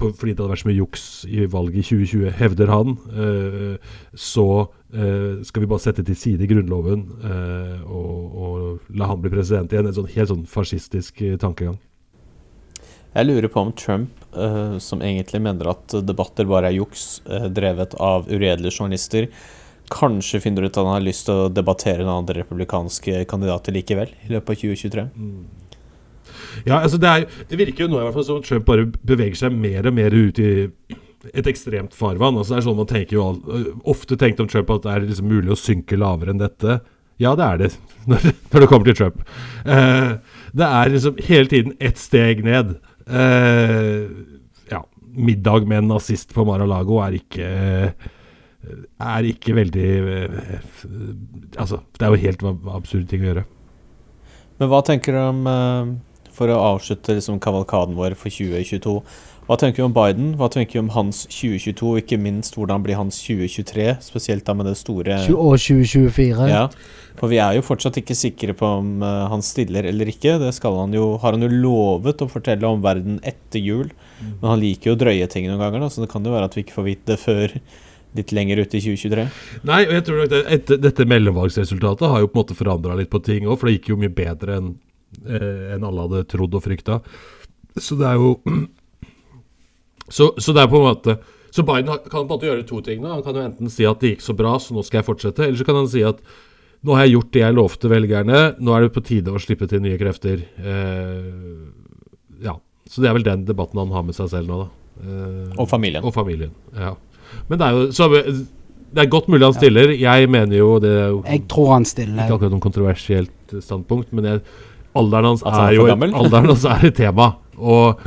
Fordi det hadde vært så mye juks i valget i 2020, hevder han, eh, så eh, skal vi bare sette til side Grunnloven eh, og, og la han bli president igjen. En sånn helt sånn fascistisk eh, tankegang. Jeg lurer på om Trump, eh, som egentlig mener at debatter bare er juks, eh, drevet av uredelige journalister, kanskje finner ut at han har lyst til å debattere noen andre republikanske kandidater likevel i løpet av 2023. Ja, altså det, er, det virker jo nå i hvert fall som Trump bare beveger seg mer og mer ut i et ekstremt farvann. Altså det er sånn man tenker jo Ofte tenkt om Trump at det er liksom mulig å synke lavere enn dette. Ja, det er det når, når det kommer til Trump. Eh, det er liksom hele tiden ett steg ned. Eh, ja, middag med en nazist på Mar-a-Lago er ikke er ikke veldig eh, Altså, det er jo helt absurde ting å gjøre. Men hva tenker du om eh, For å avslutte liksom kavalkaden vår for 2022. Hva tenker du om Biden? Hva tenker du om hans 2022, og ikke minst hvordan blir hans 2023? Spesielt da med det store Og 2024. Ja, for vi er jo fortsatt ikke sikre på om eh, han stiller eller ikke. Det skal han jo, har han jo lovet å fortelle om verden etter jul. Men han liker jo å drøye ting noen ganger, da, så det kan jo være at vi ikke får vite det før litt lenger ute i 2023. Nei, og jeg tror nok det, etter, dette mellomvalgsresultatet har jo på en måte forandra litt på ting òg, for det gikk jo mye bedre enn eh, enn alle hadde trodd og frykta. Så det er jo så, så det er på en måte Så Biden kan på en måte gjøre to ting. nå Han kan jo enten si at det gikk så bra, så nå skal jeg fortsette. Eller så kan han si at nå har jeg gjort det jeg lovte velgerne, nå er det på tide å slippe til nye krefter. Eh, ja. Så det er vel den debatten han har med seg selv nå, da. Eh, Og familien. og familien. Ja. Men det er jo så, Det er godt mulig han stiller. Jeg mener jo det er jo Jeg tror han ikke akkurat noe kontroversielt standpunkt, men jeg, alderen hans altså, er jo et, alderen hans er et tema. Og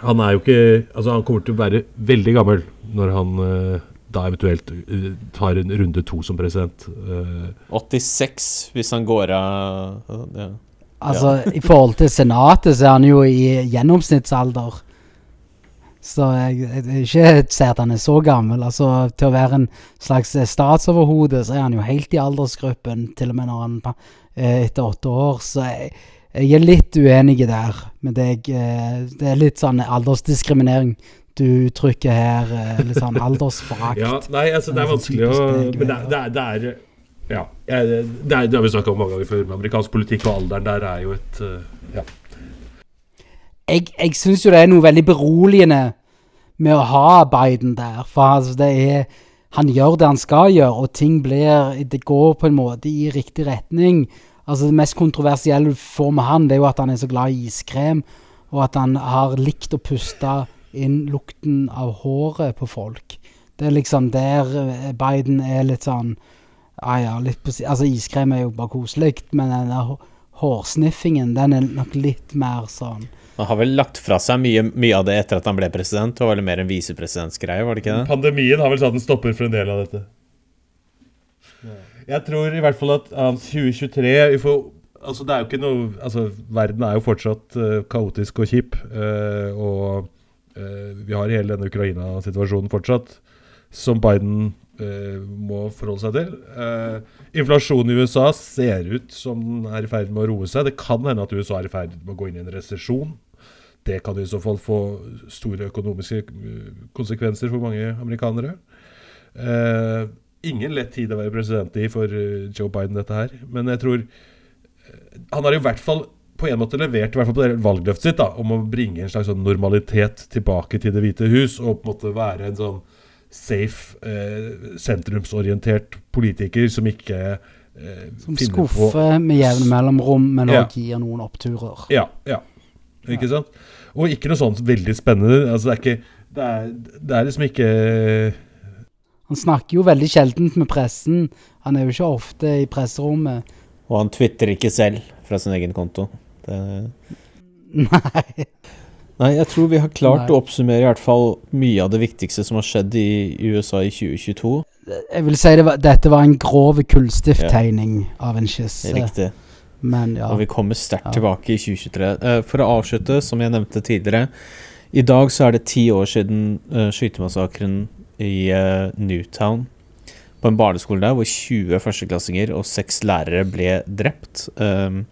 han er jo ikke Altså, han kommer til å være veldig gammel når han eh, da eventuelt eh, tar en runde to som president. Eh, 86 hvis han går av ja. Altså, I forhold til Senatet så er han jo i gjennomsnittsalder. Så jeg, jeg, ikke si at han er så gammel. Altså, Til å være en slags eh, statsoverhode, så er han jo helt i aldersgruppen, til og med når han eh, etter åtte år. Så jeg, jeg er litt uenig der med deg. eh, Det er litt sånn aldersdiskriminering du uttrykker her. Litt sånn aldersforakt. ja, nei, altså, det er sånn vanskelig å Men det, det, det er Ja. Det, er, det har vi snakka om mange ganger før. med Amerikansk politikk og alderen der er jo et Ja. Jeg, jeg syns jo det er noe veldig beroligende med å ha Biden der. For altså, det er Han gjør det han skal gjøre, og ting blir Det går på en måte i riktig retning. Altså Det mest kontroversielle du med han, det er jo at han er så glad i iskrem, og at han har likt å puste inn lukten av håret på folk. Det er liksom der eh, Biden er litt sånn ah ja, litt på Altså, iskrem er jo bare koselig, men den der hårsniffingen, den er nok litt mer sånn Han har vel lagt fra seg mye, mye av det etter at han ble president. Det var vel mer en visepresidentsgreie, var det ikke det? Pandemien har vel satt en stopper for en del av dette. Jeg tror i hvert fall at hans 2023 vi får, altså det er jo ikke noe, altså Verden er jo fortsatt uh, kaotisk og kjip. Uh, og uh, vi har hele denne Ukraina-situasjonen fortsatt. Som Biden eh, må forholde seg til. Eh, inflasjonen i USA ser ut som den er i ferd med å roe seg. Det kan hende at USA er i ferd med å gå inn i en resesjon. Det kan i så fall få store økonomiske eh, konsekvenser for mange amerikanere. Eh, ingen lett tid å være president i for eh, Joe Biden, dette her. Men jeg tror Han har i hvert fall på en måte levert i hvert fall på det valgløftet sitt da, om å bringe en slags sånn normalitet tilbake til Det hvite hus. Og på en måte være en sånn safe, eh, sentrumsorientert politiker som ikke eh, Som skuffer med jevne mellomrom, men òg Ja. gir noen oppturer. Ja, ja. Ikke sant? Og ikke noe sånt veldig spennende. Altså, det er ikke Det er, det er liksom ikke Han snakker jo veldig sjeldent med pressen. Han er jo ikke ofte i presserommet. Og han twitrer ikke selv fra sin egen konto. Det Nei. Nei, jeg tror vi har klart Nei. å oppsummere i hvert fall mye av det viktigste som har skjedd i USA i 2022. Jeg vil si det var, dette var en grov kullstifttegning av en skisse. Riktig. Men ja. Og vi kommer sterkt tilbake i 2023. Eh, For å avslutte, som jeg nevnte tidligere I dag så er det ti år siden uh, skytemassakren i uh, Newtown. På en barneskole der hvor 20 førsteklassinger og seks lærere ble drept. Um,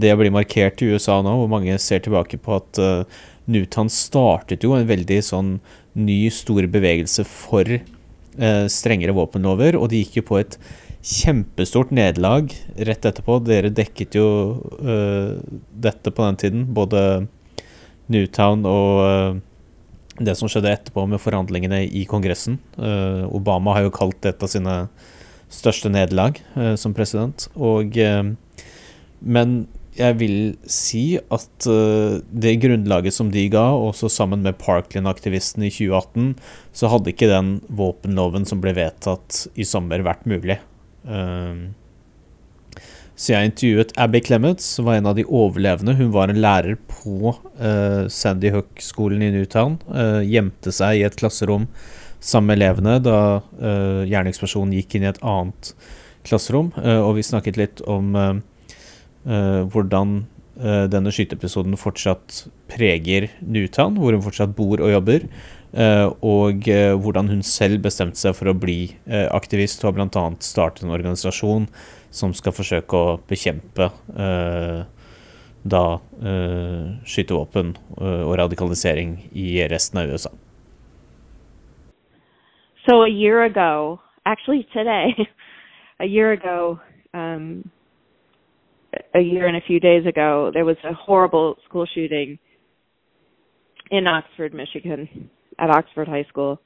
det blir markert i USA nå, hvor mange ser tilbake på at uh, Newtown startet jo en veldig sånn ny, stor bevegelse for uh, strengere våpenlover, og de gikk jo på et kjempestort nederlag rett etterpå. Dere dekket jo uh, dette på den tiden, både Newtown og uh, det som skjedde etterpå med forhandlingene i Kongressen. Uh, Obama har jo kalt det et av sine største nederlag som president. Og, men jeg vil si at det grunnlaget som de ga, også sammen med Parkland-aktivisten i 2018, så hadde ikke den våpenloven som ble vedtatt i sommer, vært mulig. Eh, så jeg intervjuet Abby Clements, som var en av de overlevende. Hun var en lærer på eh, Sandy Hook-skolen i Newtown. eh, gjemte seg i et klasserom sammen med elevene da eh, gjerningspersonen gikk inn i et annet klasserom. og vi snakket litt om hvordan denne skyteepisoden fortsatt preger Newtown, hvor hun fortsatt bor og jobber. Eh, og eh, hvordan hun selv bestemte seg for å bli eh, aktivist og har bl.a. startet en organisasjon som skal forsøke å bekjempe da skytevåpen og radikalisering i resten av USA. So a year ago, actually today, a year ago, um, a year and a few days ago, there was a horrible school shooting in Oxford, Michigan, at Oxford High School.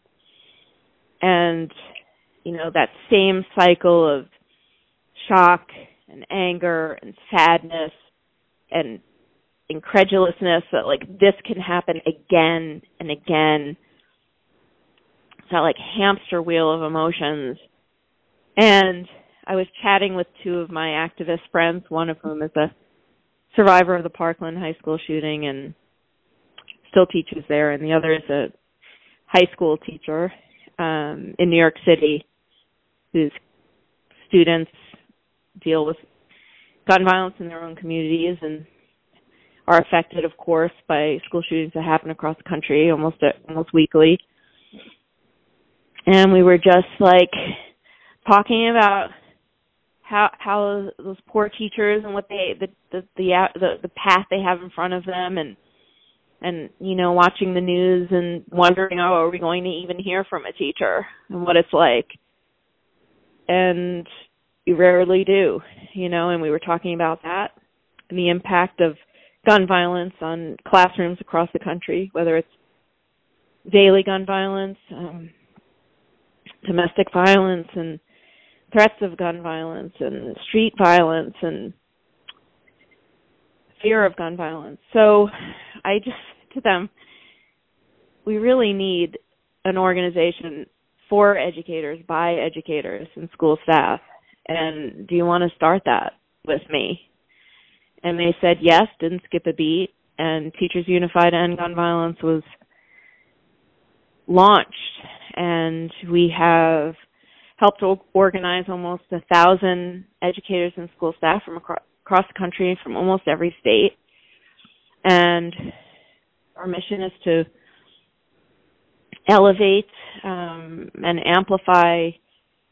And, you know, that same cycle of shock and anger and sadness and incredulousness that like this can happen again and again It's that like hamster wheel of emotions. And I was chatting with two of my activist friends, one of whom is a survivor of the Parkland High School shooting and still teaches there, and the other is a high school teacher um, in New York City whose students deal with gun violence in their own communities and are affected, of course, by school shootings that happen across the country almost almost weekly. And we were just like talking about how how those poor teachers and what they the the the the, the path they have in front of them and and you know watching the news and wondering oh are we going to even hear from a teacher and what it's like and you rarely do you know and we were talking about that and the impact of gun violence on classrooms across the country whether it's daily gun violence um domestic violence and threats of gun violence and street violence and fear of gun violence. So I just to them we really need an organization for educators by educators and school staff. And do you want to start that with me? And they said yes, didn't skip a beat. And Teachers Unified to End Gun Violence was launched and we have helped organize almost a thousand educators and school staff from across the country from almost every state and our mission is to elevate um, and amplify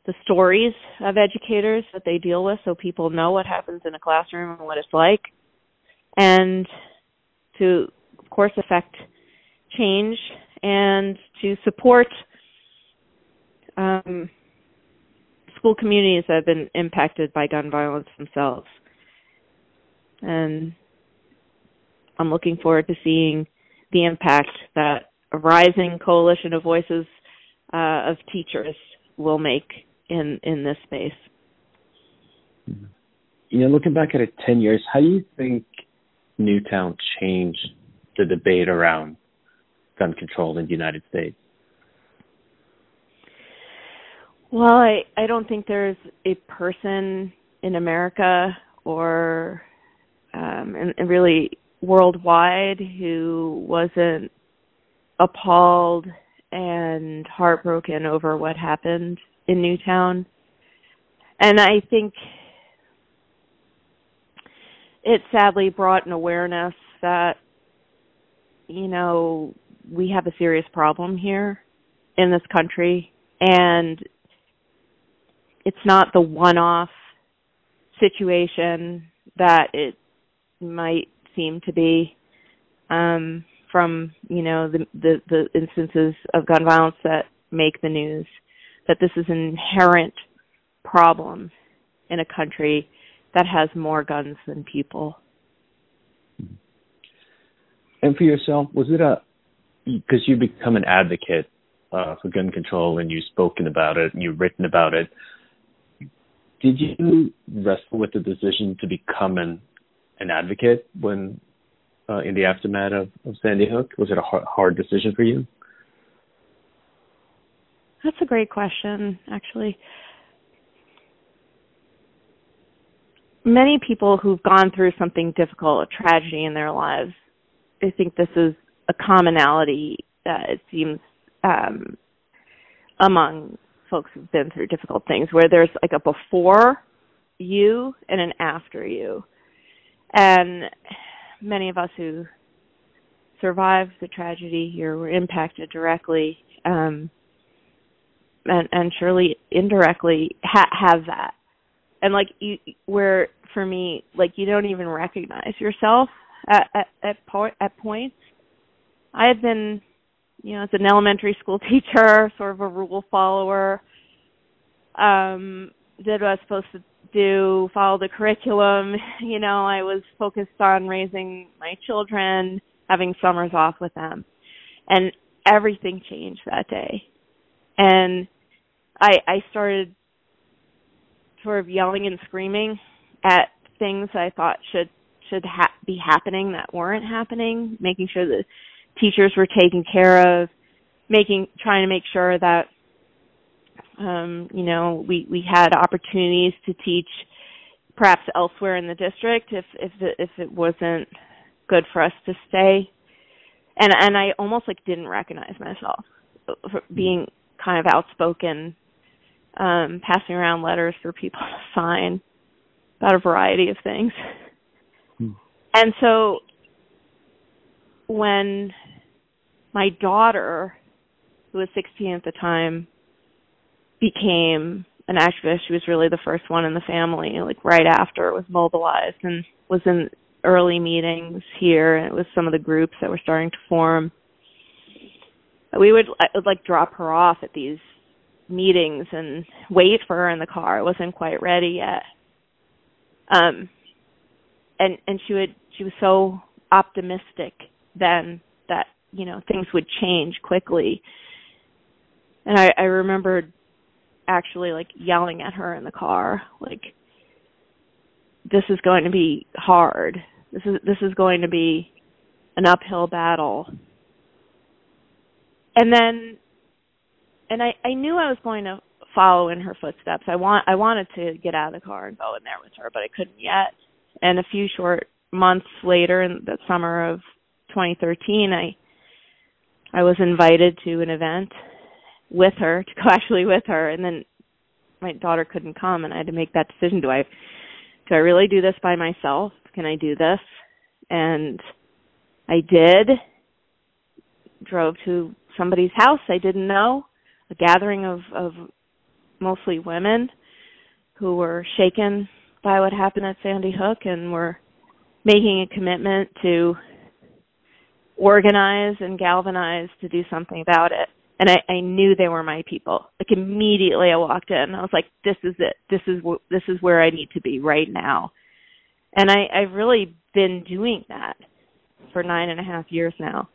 the stories of educators that they deal with so people know what happens in a classroom and what it's like. And to of course affect change and to support um, school communities that have been impacted by gun violence themselves. And I'm looking forward to seeing the impact that a rising coalition of voices uh, of teachers will make in in this space. You know, looking back at it ten years, how do you think Newtown changed the debate around gun control in the United States? Well, I I don't think there's a person in America or um, and, and really worldwide who wasn't appalled and heartbroken over what happened in Newtown. And I think it sadly brought an awareness that, you know, we have a serious problem here in this country and it's not the one off situation that it might seem to be um, from you know the, the the instances of gun violence that make the news that this is an inherent problem in a country that has more guns than people. And for yourself, was it a because you become an advocate uh, for gun control and you've spoken about it and you've written about it? Did you wrestle with the decision to become an an advocate when uh, in the aftermath of, of Sandy Hook? Was it a hard, hard decision for you? That's a great question, actually. Many people who've gone through something difficult, a tragedy in their lives, I think this is a commonality that it seems um, among folks who've been through difficult things, where there's like a before you and an after you. And many of us who survived the tragedy here were impacted directly, um, and, and surely indirectly ha- have that. And like you, where for me, like you don't even recognize yourself at at at, po- at points. I had been, you know, as an elementary school teacher, sort of a rule follower. Um, did what I was supposed to do, follow the curriculum. You know, I was focused on raising my children, having summers off with them. And everything changed that day. And I I started sort of yelling and screaming at things I thought should should ha- be happening that weren't happening, making sure that teachers were taken care of, making trying to make sure that um, you know, we we had opportunities to teach perhaps elsewhere in the district if if it, if it wasn't good for us to stay. And and I almost like didn't recognize myself for being kind of outspoken, um, passing around letters for people to sign about a variety of things. Hmm. And so when my daughter, who was 16 at the time, became an activist. She was really the first one in the family, like right after it was mobilized and was in early meetings here and it was some of the groups that were starting to form. We would, I would like drop her off at these meetings and wait for her in the car. It wasn't quite ready yet. Um and and she would she was so optimistic then that, you know, things would change quickly. And I, I remembered actually like yelling at her in the car like this is going to be hard. This is this is going to be an uphill battle. And then and i i knew i was going to follow in her footsteps. I want i wanted to get out of the car and go in there with her but i couldn't yet. And a few short months later in the summer of 2013 i i was invited to an event with her to go actually with her and then my daughter couldn't come and I had to make that decision. Do I do I really do this by myself? Can I do this? And I did. Drove to somebody's house I didn't know a gathering of of mostly women who were shaken by what happened at Sandy Hook and were making a commitment to organize and galvanize to do something about it. And I, I knew they were my people. Like immediately I walked in, I was like, "This is it. This is wh- this is where I need to be right now." And I, I've really been doing that for nine and a half years now.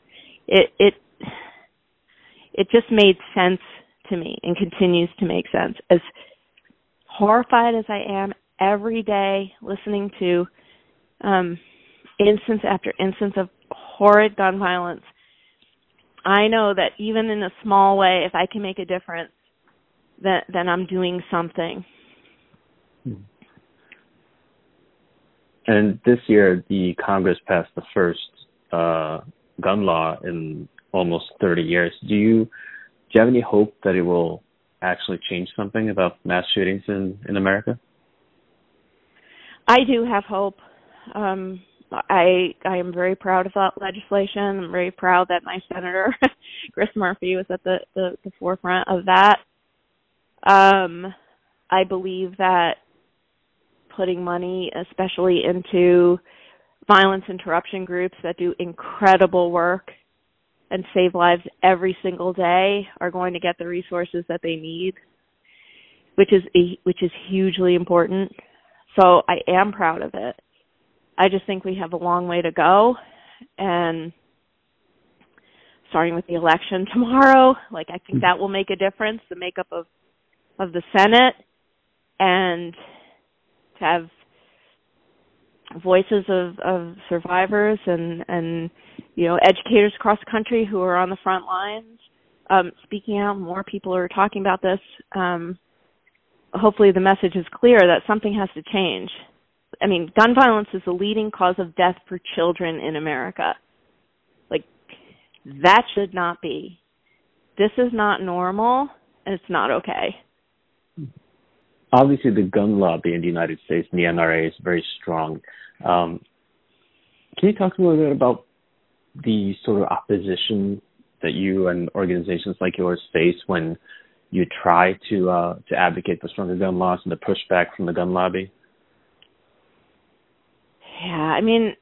It it it just made sense to me and continues to make sense. As horrified as I am every day listening to um instance after instance of horrid gun violence, I know that even in a small way, if I can make a difference, that then I'm doing something. And this year, the Congress passed the first uh, gun law in almost 30 years. Do you do you have any hope that it will actually change something about mass shootings in in America? I do have hope. Um, I I am very proud of that legislation. I'm very proud that my senator Chris Murphy was at the, the, the forefront of that. Um, I believe that putting money, especially into violence interruption groups that do incredible work and save lives every single day, are going to get the resources that they need, which is a, which is hugely important. So I am proud of it. I just think we have a long way to go and starting with the election tomorrow, like I think that will make a difference, the makeup of of the Senate and to have voices of, of survivors and, and you know, educators across the country who are on the front lines, um, speaking out, more people are talking about this. Um, hopefully the message is clear that something has to change. I mean, gun violence is the leading cause of death for children in America. Like, that should not be. This is not normal, and it's not okay. Obviously, the gun lobby in the United States and the NRA is very strong. Um, can you talk a little bit about the sort of opposition that you and organizations like yours face when you try to uh, to advocate for stronger gun laws and the pushback from the gun lobby? Yeah, I mean,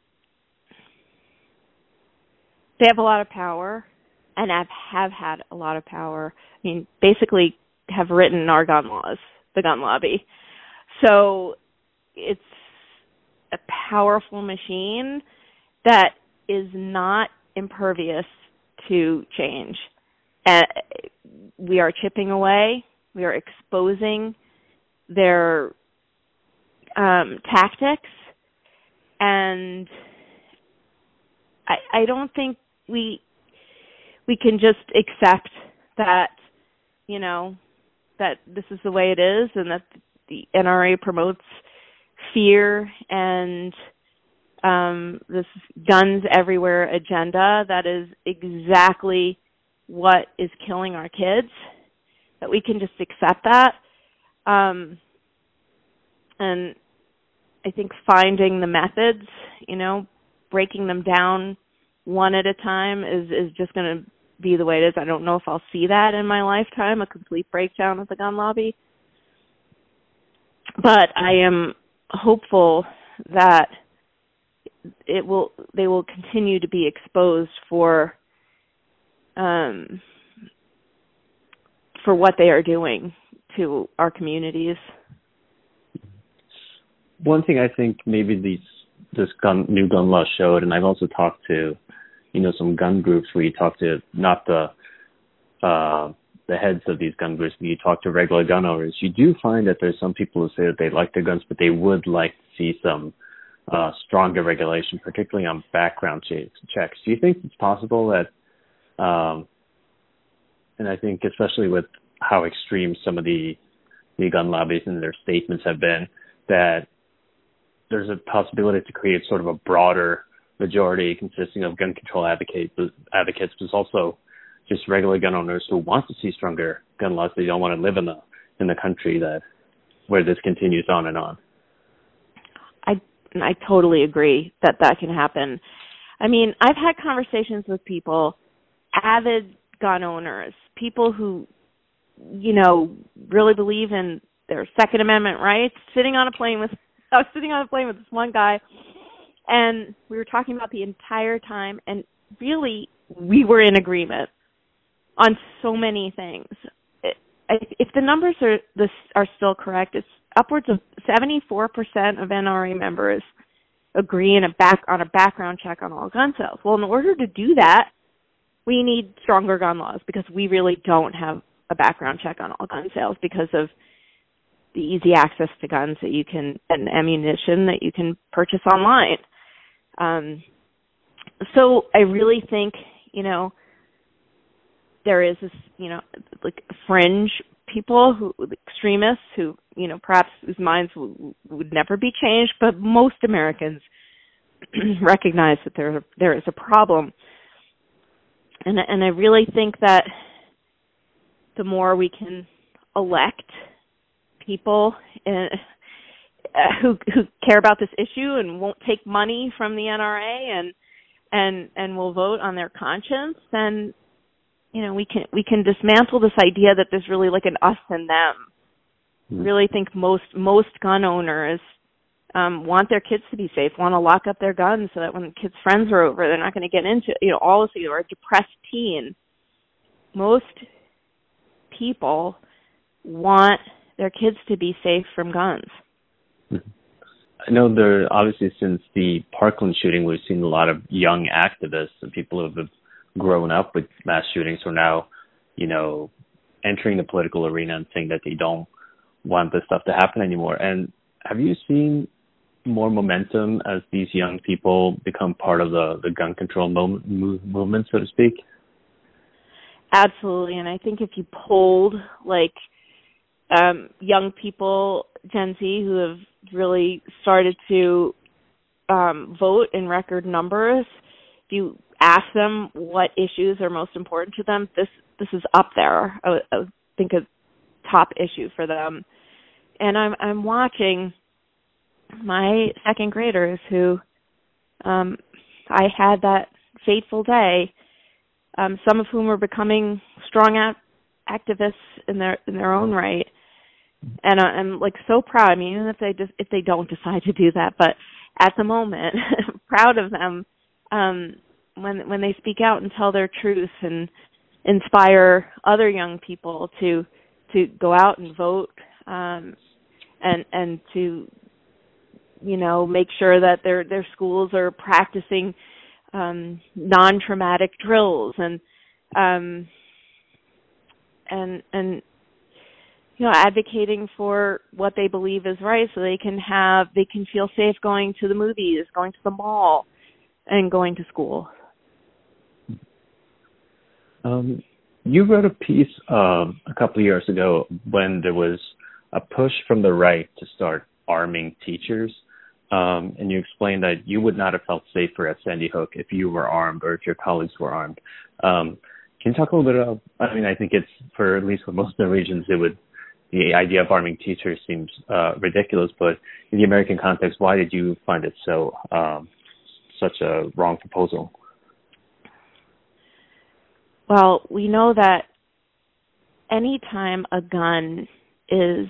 they have a lot of power, and have have had a lot of power. I mean, basically, have written our gun laws, the gun lobby. So it's a powerful machine that is not impervious to change. Uh, we are chipping away. We are exposing their um, tactics and I I don't think we we can just accept that you know that this is the way it is and that the NRA promotes fear and um this guns everywhere agenda that is exactly what is killing our kids that we can just accept that. Um and I think finding the methods, you know, breaking them down one at a time is is just going to be the way it is. I don't know if I'll see that in my lifetime, a complete breakdown of the gun lobby. But I am hopeful that it will they will continue to be exposed for um for what they are doing to our communities one thing I think maybe these this gun new gun law showed, and I've also talked to, you know, some gun groups where you talk to not the uh, the heads of these gun groups, but you talk to regular gun owners. You do find that there's some people who say that they like their guns, but they would like to see some uh, stronger regulation, particularly on background checks. Do you think it's possible that, um, and I think especially with how extreme some of the the gun lobbies and their statements have been, that there's a possibility to create sort of a broader majority consisting of gun control advocates, advocates, but also just regular gun owners who want to see stronger gun laws. They don't want to live in the in the country that where this continues on and on. I I totally agree that that can happen. I mean, I've had conversations with people, avid gun owners, people who you know, really believe in their Second Amendment rights. Sitting on a plane with, I was sitting on a plane with this one guy, and we were talking about the entire time, and really, we were in agreement on so many things. If the numbers are this are still correct, it's upwards of 74% of NRA members agree in a back on a background check on all gun sales. Well, in order to do that, we need stronger gun laws because we really don't have a background check on all gun sales because of the easy access to guns that you can and ammunition that you can purchase online. Um, so I really think you know there is this you know like fringe people who extremists who you know perhaps whose minds w- would never be changed but most americans recognize that there there is a problem and and i really think that the more we can elect people uh, who who care about this issue and won't take money from the NRA and and and will vote on their conscience then you know we can we can dismantle this idea that there's really like an us and them mm-hmm. really think most most gun owners um want their kids to be safe want to lock up their guns so that when kids friends are over they're not going to get into you know all of you or a depressed teen most people want their kids to be safe from guns. I know there obviously since the Parkland shooting, we've seen a lot of young activists and people who have grown up with mass shootings who are now, you know, entering the political arena and saying that they don't want this stuff to happen anymore. And have you seen more momentum as these young people become part of the, the gun control moment, movement, so to speak? Absolutely. And I think if you polled like um, young people, Gen Z, who have really started to um, vote in record numbers, if you ask them what issues are most important to them, this this is up there. I, I think a top issue for them. And I'm I'm watching my second graders who um I had that fateful day, um, some of whom are becoming strong activists in their in their own right. And I, I'm like so proud. I mean, even if they just if they don't decide to do that, but at the moment, proud of them um, when when they speak out and tell their truth and inspire other young people to to go out and vote um and and to you know make sure that their their schools are practicing um non traumatic drills and um and and you know advocating for what they believe is right so they can have they can feel safe going to the movies going to the mall and going to school um, you wrote a piece um, a couple of years ago when there was a push from the right to start arming teachers. Um, and you explained that you would not have felt safer at Sandy Hook if you were armed or if your colleagues were armed. Um, can you talk a little bit about? I mean, I think it's for at least for most Norwegians, it would the idea of arming teachers seems uh, ridiculous. But in the American context, why did you find it so um, such a wrong proposal? Well, we know that anytime a gun is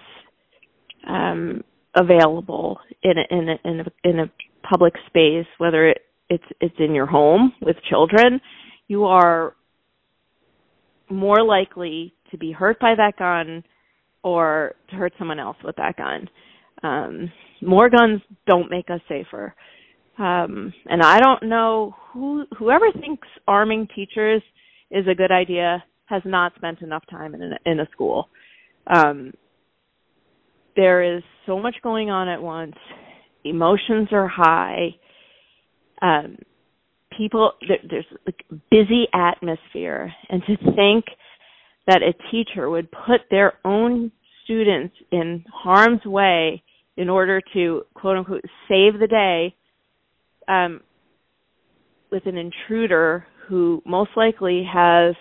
um, available in a, in a, in a, in a public space, whether it, it's it's in your home with children, you are more likely to be hurt by that gun or to hurt someone else with that gun. Um, more guns don't make us safer. Um, and I don't know who whoever thinks arming teachers is a good idea has not spent enough time in a, in a school. Um, there is so much going on at once. Emotions are high. Um, people there, there's a busy atmosphere, and to think that a teacher would put their own students in harm's way in order to quote unquote save the day um, with an intruder who most likely has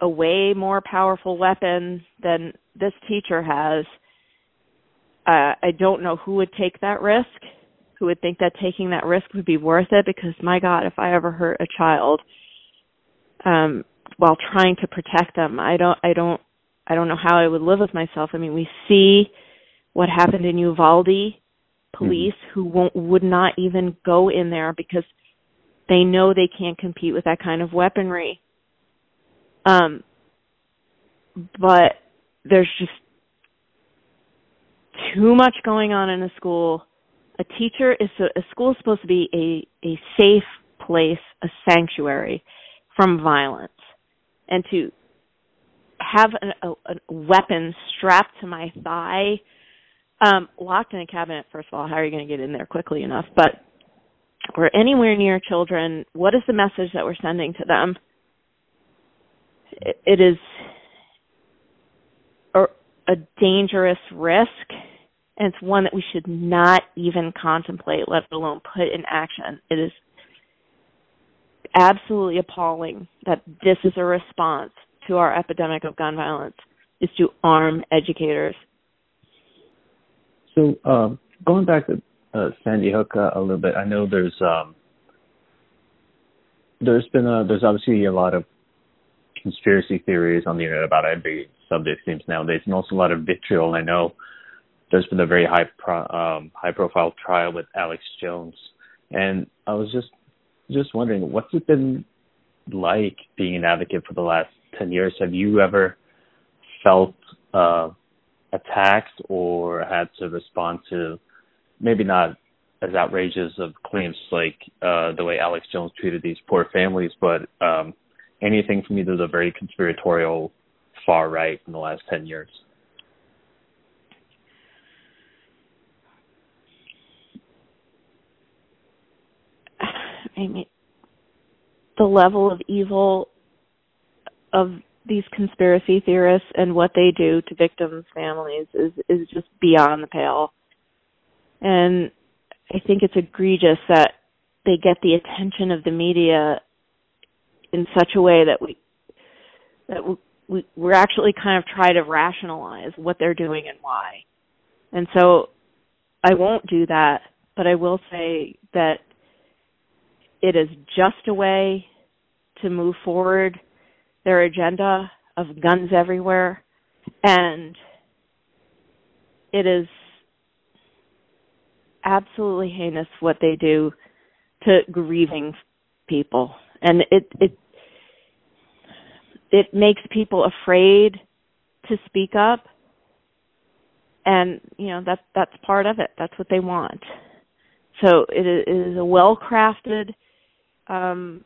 a way more powerful weapon than this teacher has. Uh, I don't know who would take that risk, who would think that taking that risk would be worth it because my God, if I ever hurt a child um, while trying to protect them, I don't, I don't, I don't know how I would live with myself. I mean, we see what happened in Uvalde police mm-hmm. who won't would not even go in there because they know they can't compete with that kind of weaponry. Um but there's just too much going on in a school. A teacher is a, a school is supposed to be a a safe place, a sanctuary from violence. And to have an, a, a weapon strapped to my thigh, um, locked in a cabinet, first of all, how are you going to get in there quickly enough? But we're anywhere near children. What is the message that we're sending to them? it, it is a, a dangerous risk, and it's one that we should not even contemplate, let alone put in action. It is absolutely appalling that this is a response to our epidemic of gun violence is to arm educators. So um, going back to uh, Sandy Hook uh, a little bit, I know there's um, there's been a, there's obviously a lot of conspiracy theories on the internet about every subject seems nowadays, and also a lot of vitriol. I know there's been a very high pro, um, high profile trial with Alex Jones, and I was just just wondering what's it been like being an advocate for the last 10 years have you ever felt uh, attacked or had to respond to maybe not as outrageous of claims like uh, the way Alex Jones treated these poor families, but um, anything from either the very conspiratorial far right in the last 10 years? I mean, the level of evil of these conspiracy theorists and what they do to victims' families is is just beyond the pale. And I think it's egregious that they get the attention of the media in such a way that we that we we're actually kind of try to rationalize what they're doing and why. And so I won't do that, but I will say that it is just a way to move forward their agenda of guns everywhere. And it is absolutely heinous what they do to grieving people. And it it it makes people afraid to speak up. And you know that that's part of it. That's what they want. So it is a well crafted um,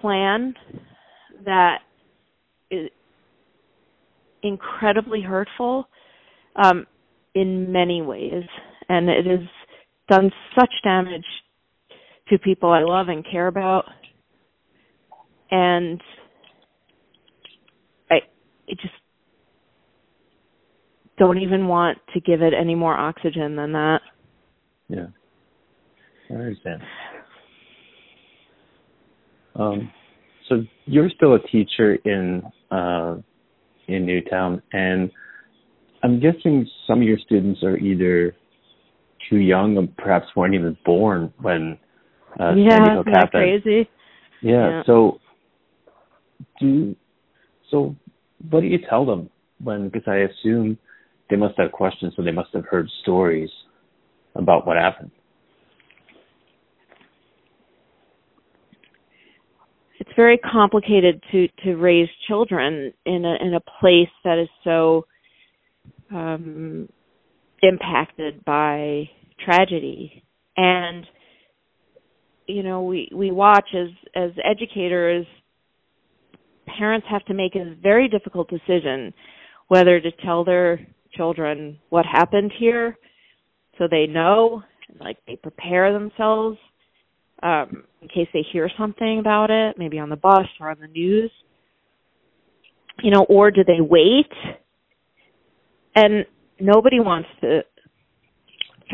plan that is incredibly hurtful um, in many ways, and it has done such damage to people I love and care about, and I, I just don't even want to give it any more oxygen than that. Yeah. I understand. Um, so you're still a teacher in uh, in Newtown, and I'm guessing some of your students are either too young or perhaps weren't even born when uh, yeah, Sandy Hook happened. crazy. Yeah, yeah. So do so. What do you tell them when? Because I assume they must have questions, so they must have heard stories about what happened. It's very complicated to to raise children in a in a place that is so um impacted by tragedy. And you know we we watch as as educators parents have to make a very difficult decision whether to tell their children what happened here so they know like they prepare themselves um, in case they hear something about it, maybe on the bus or on the news. You know, or do they wait? And nobody wants to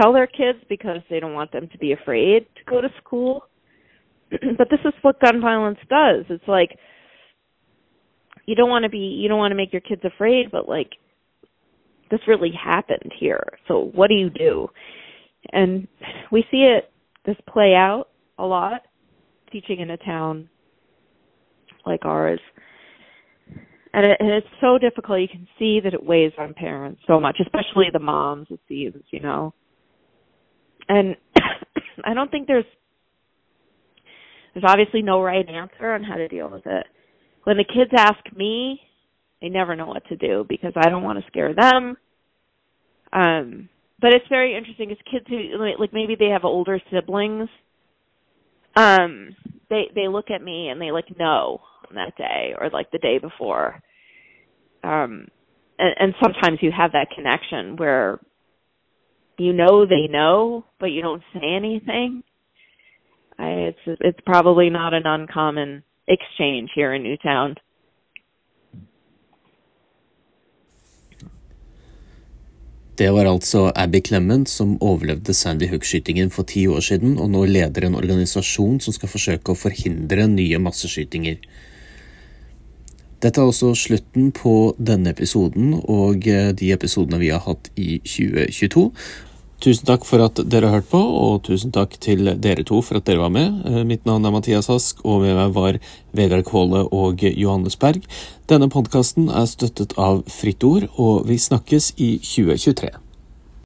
tell their kids because they don't want them to be afraid to go to school. but this is what gun violence does. It's like you don't want to be you don't want to make your kids afraid, but like this really happened here. So what do you do? And we see it this play out a lot teaching in a town like ours. and, it, and it's so difficult. You can see that it weighs on parents so much, especially the moms. It seems, you know, and I don't think there's there's obviously no right answer on how to deal with it. When the kids ask me, they never know what to do because I don't want to scare them. Um, but it's very interesting as kids who like maybe they have older siblings. Um, they they look at me and they like know on that day or like the day before. Um, and, and sometimes you have that connection where you know they know, but you don't say anything. I, it's it's probably not an uncommon exchange here in Newtown. Det var altså Abby Clement som overlevde Sandy Hook-skytingen for ti år siden, og nå leder en organisasjon som skal forsøke å forhindre nye masseskytinger. Dette er også slutten på denne episoden og eh, de episodene vi har hatt i 2022. Tusen takk for at dere har hørt på, og tusen takk til dere to for at dere var med. Eh, mitt navn er Mathias Ask, og med meg var Vegard Kvåle og Johannes Berg. Denne podkasten er støttet av Fritt Ord, og vi snakkes i 2023.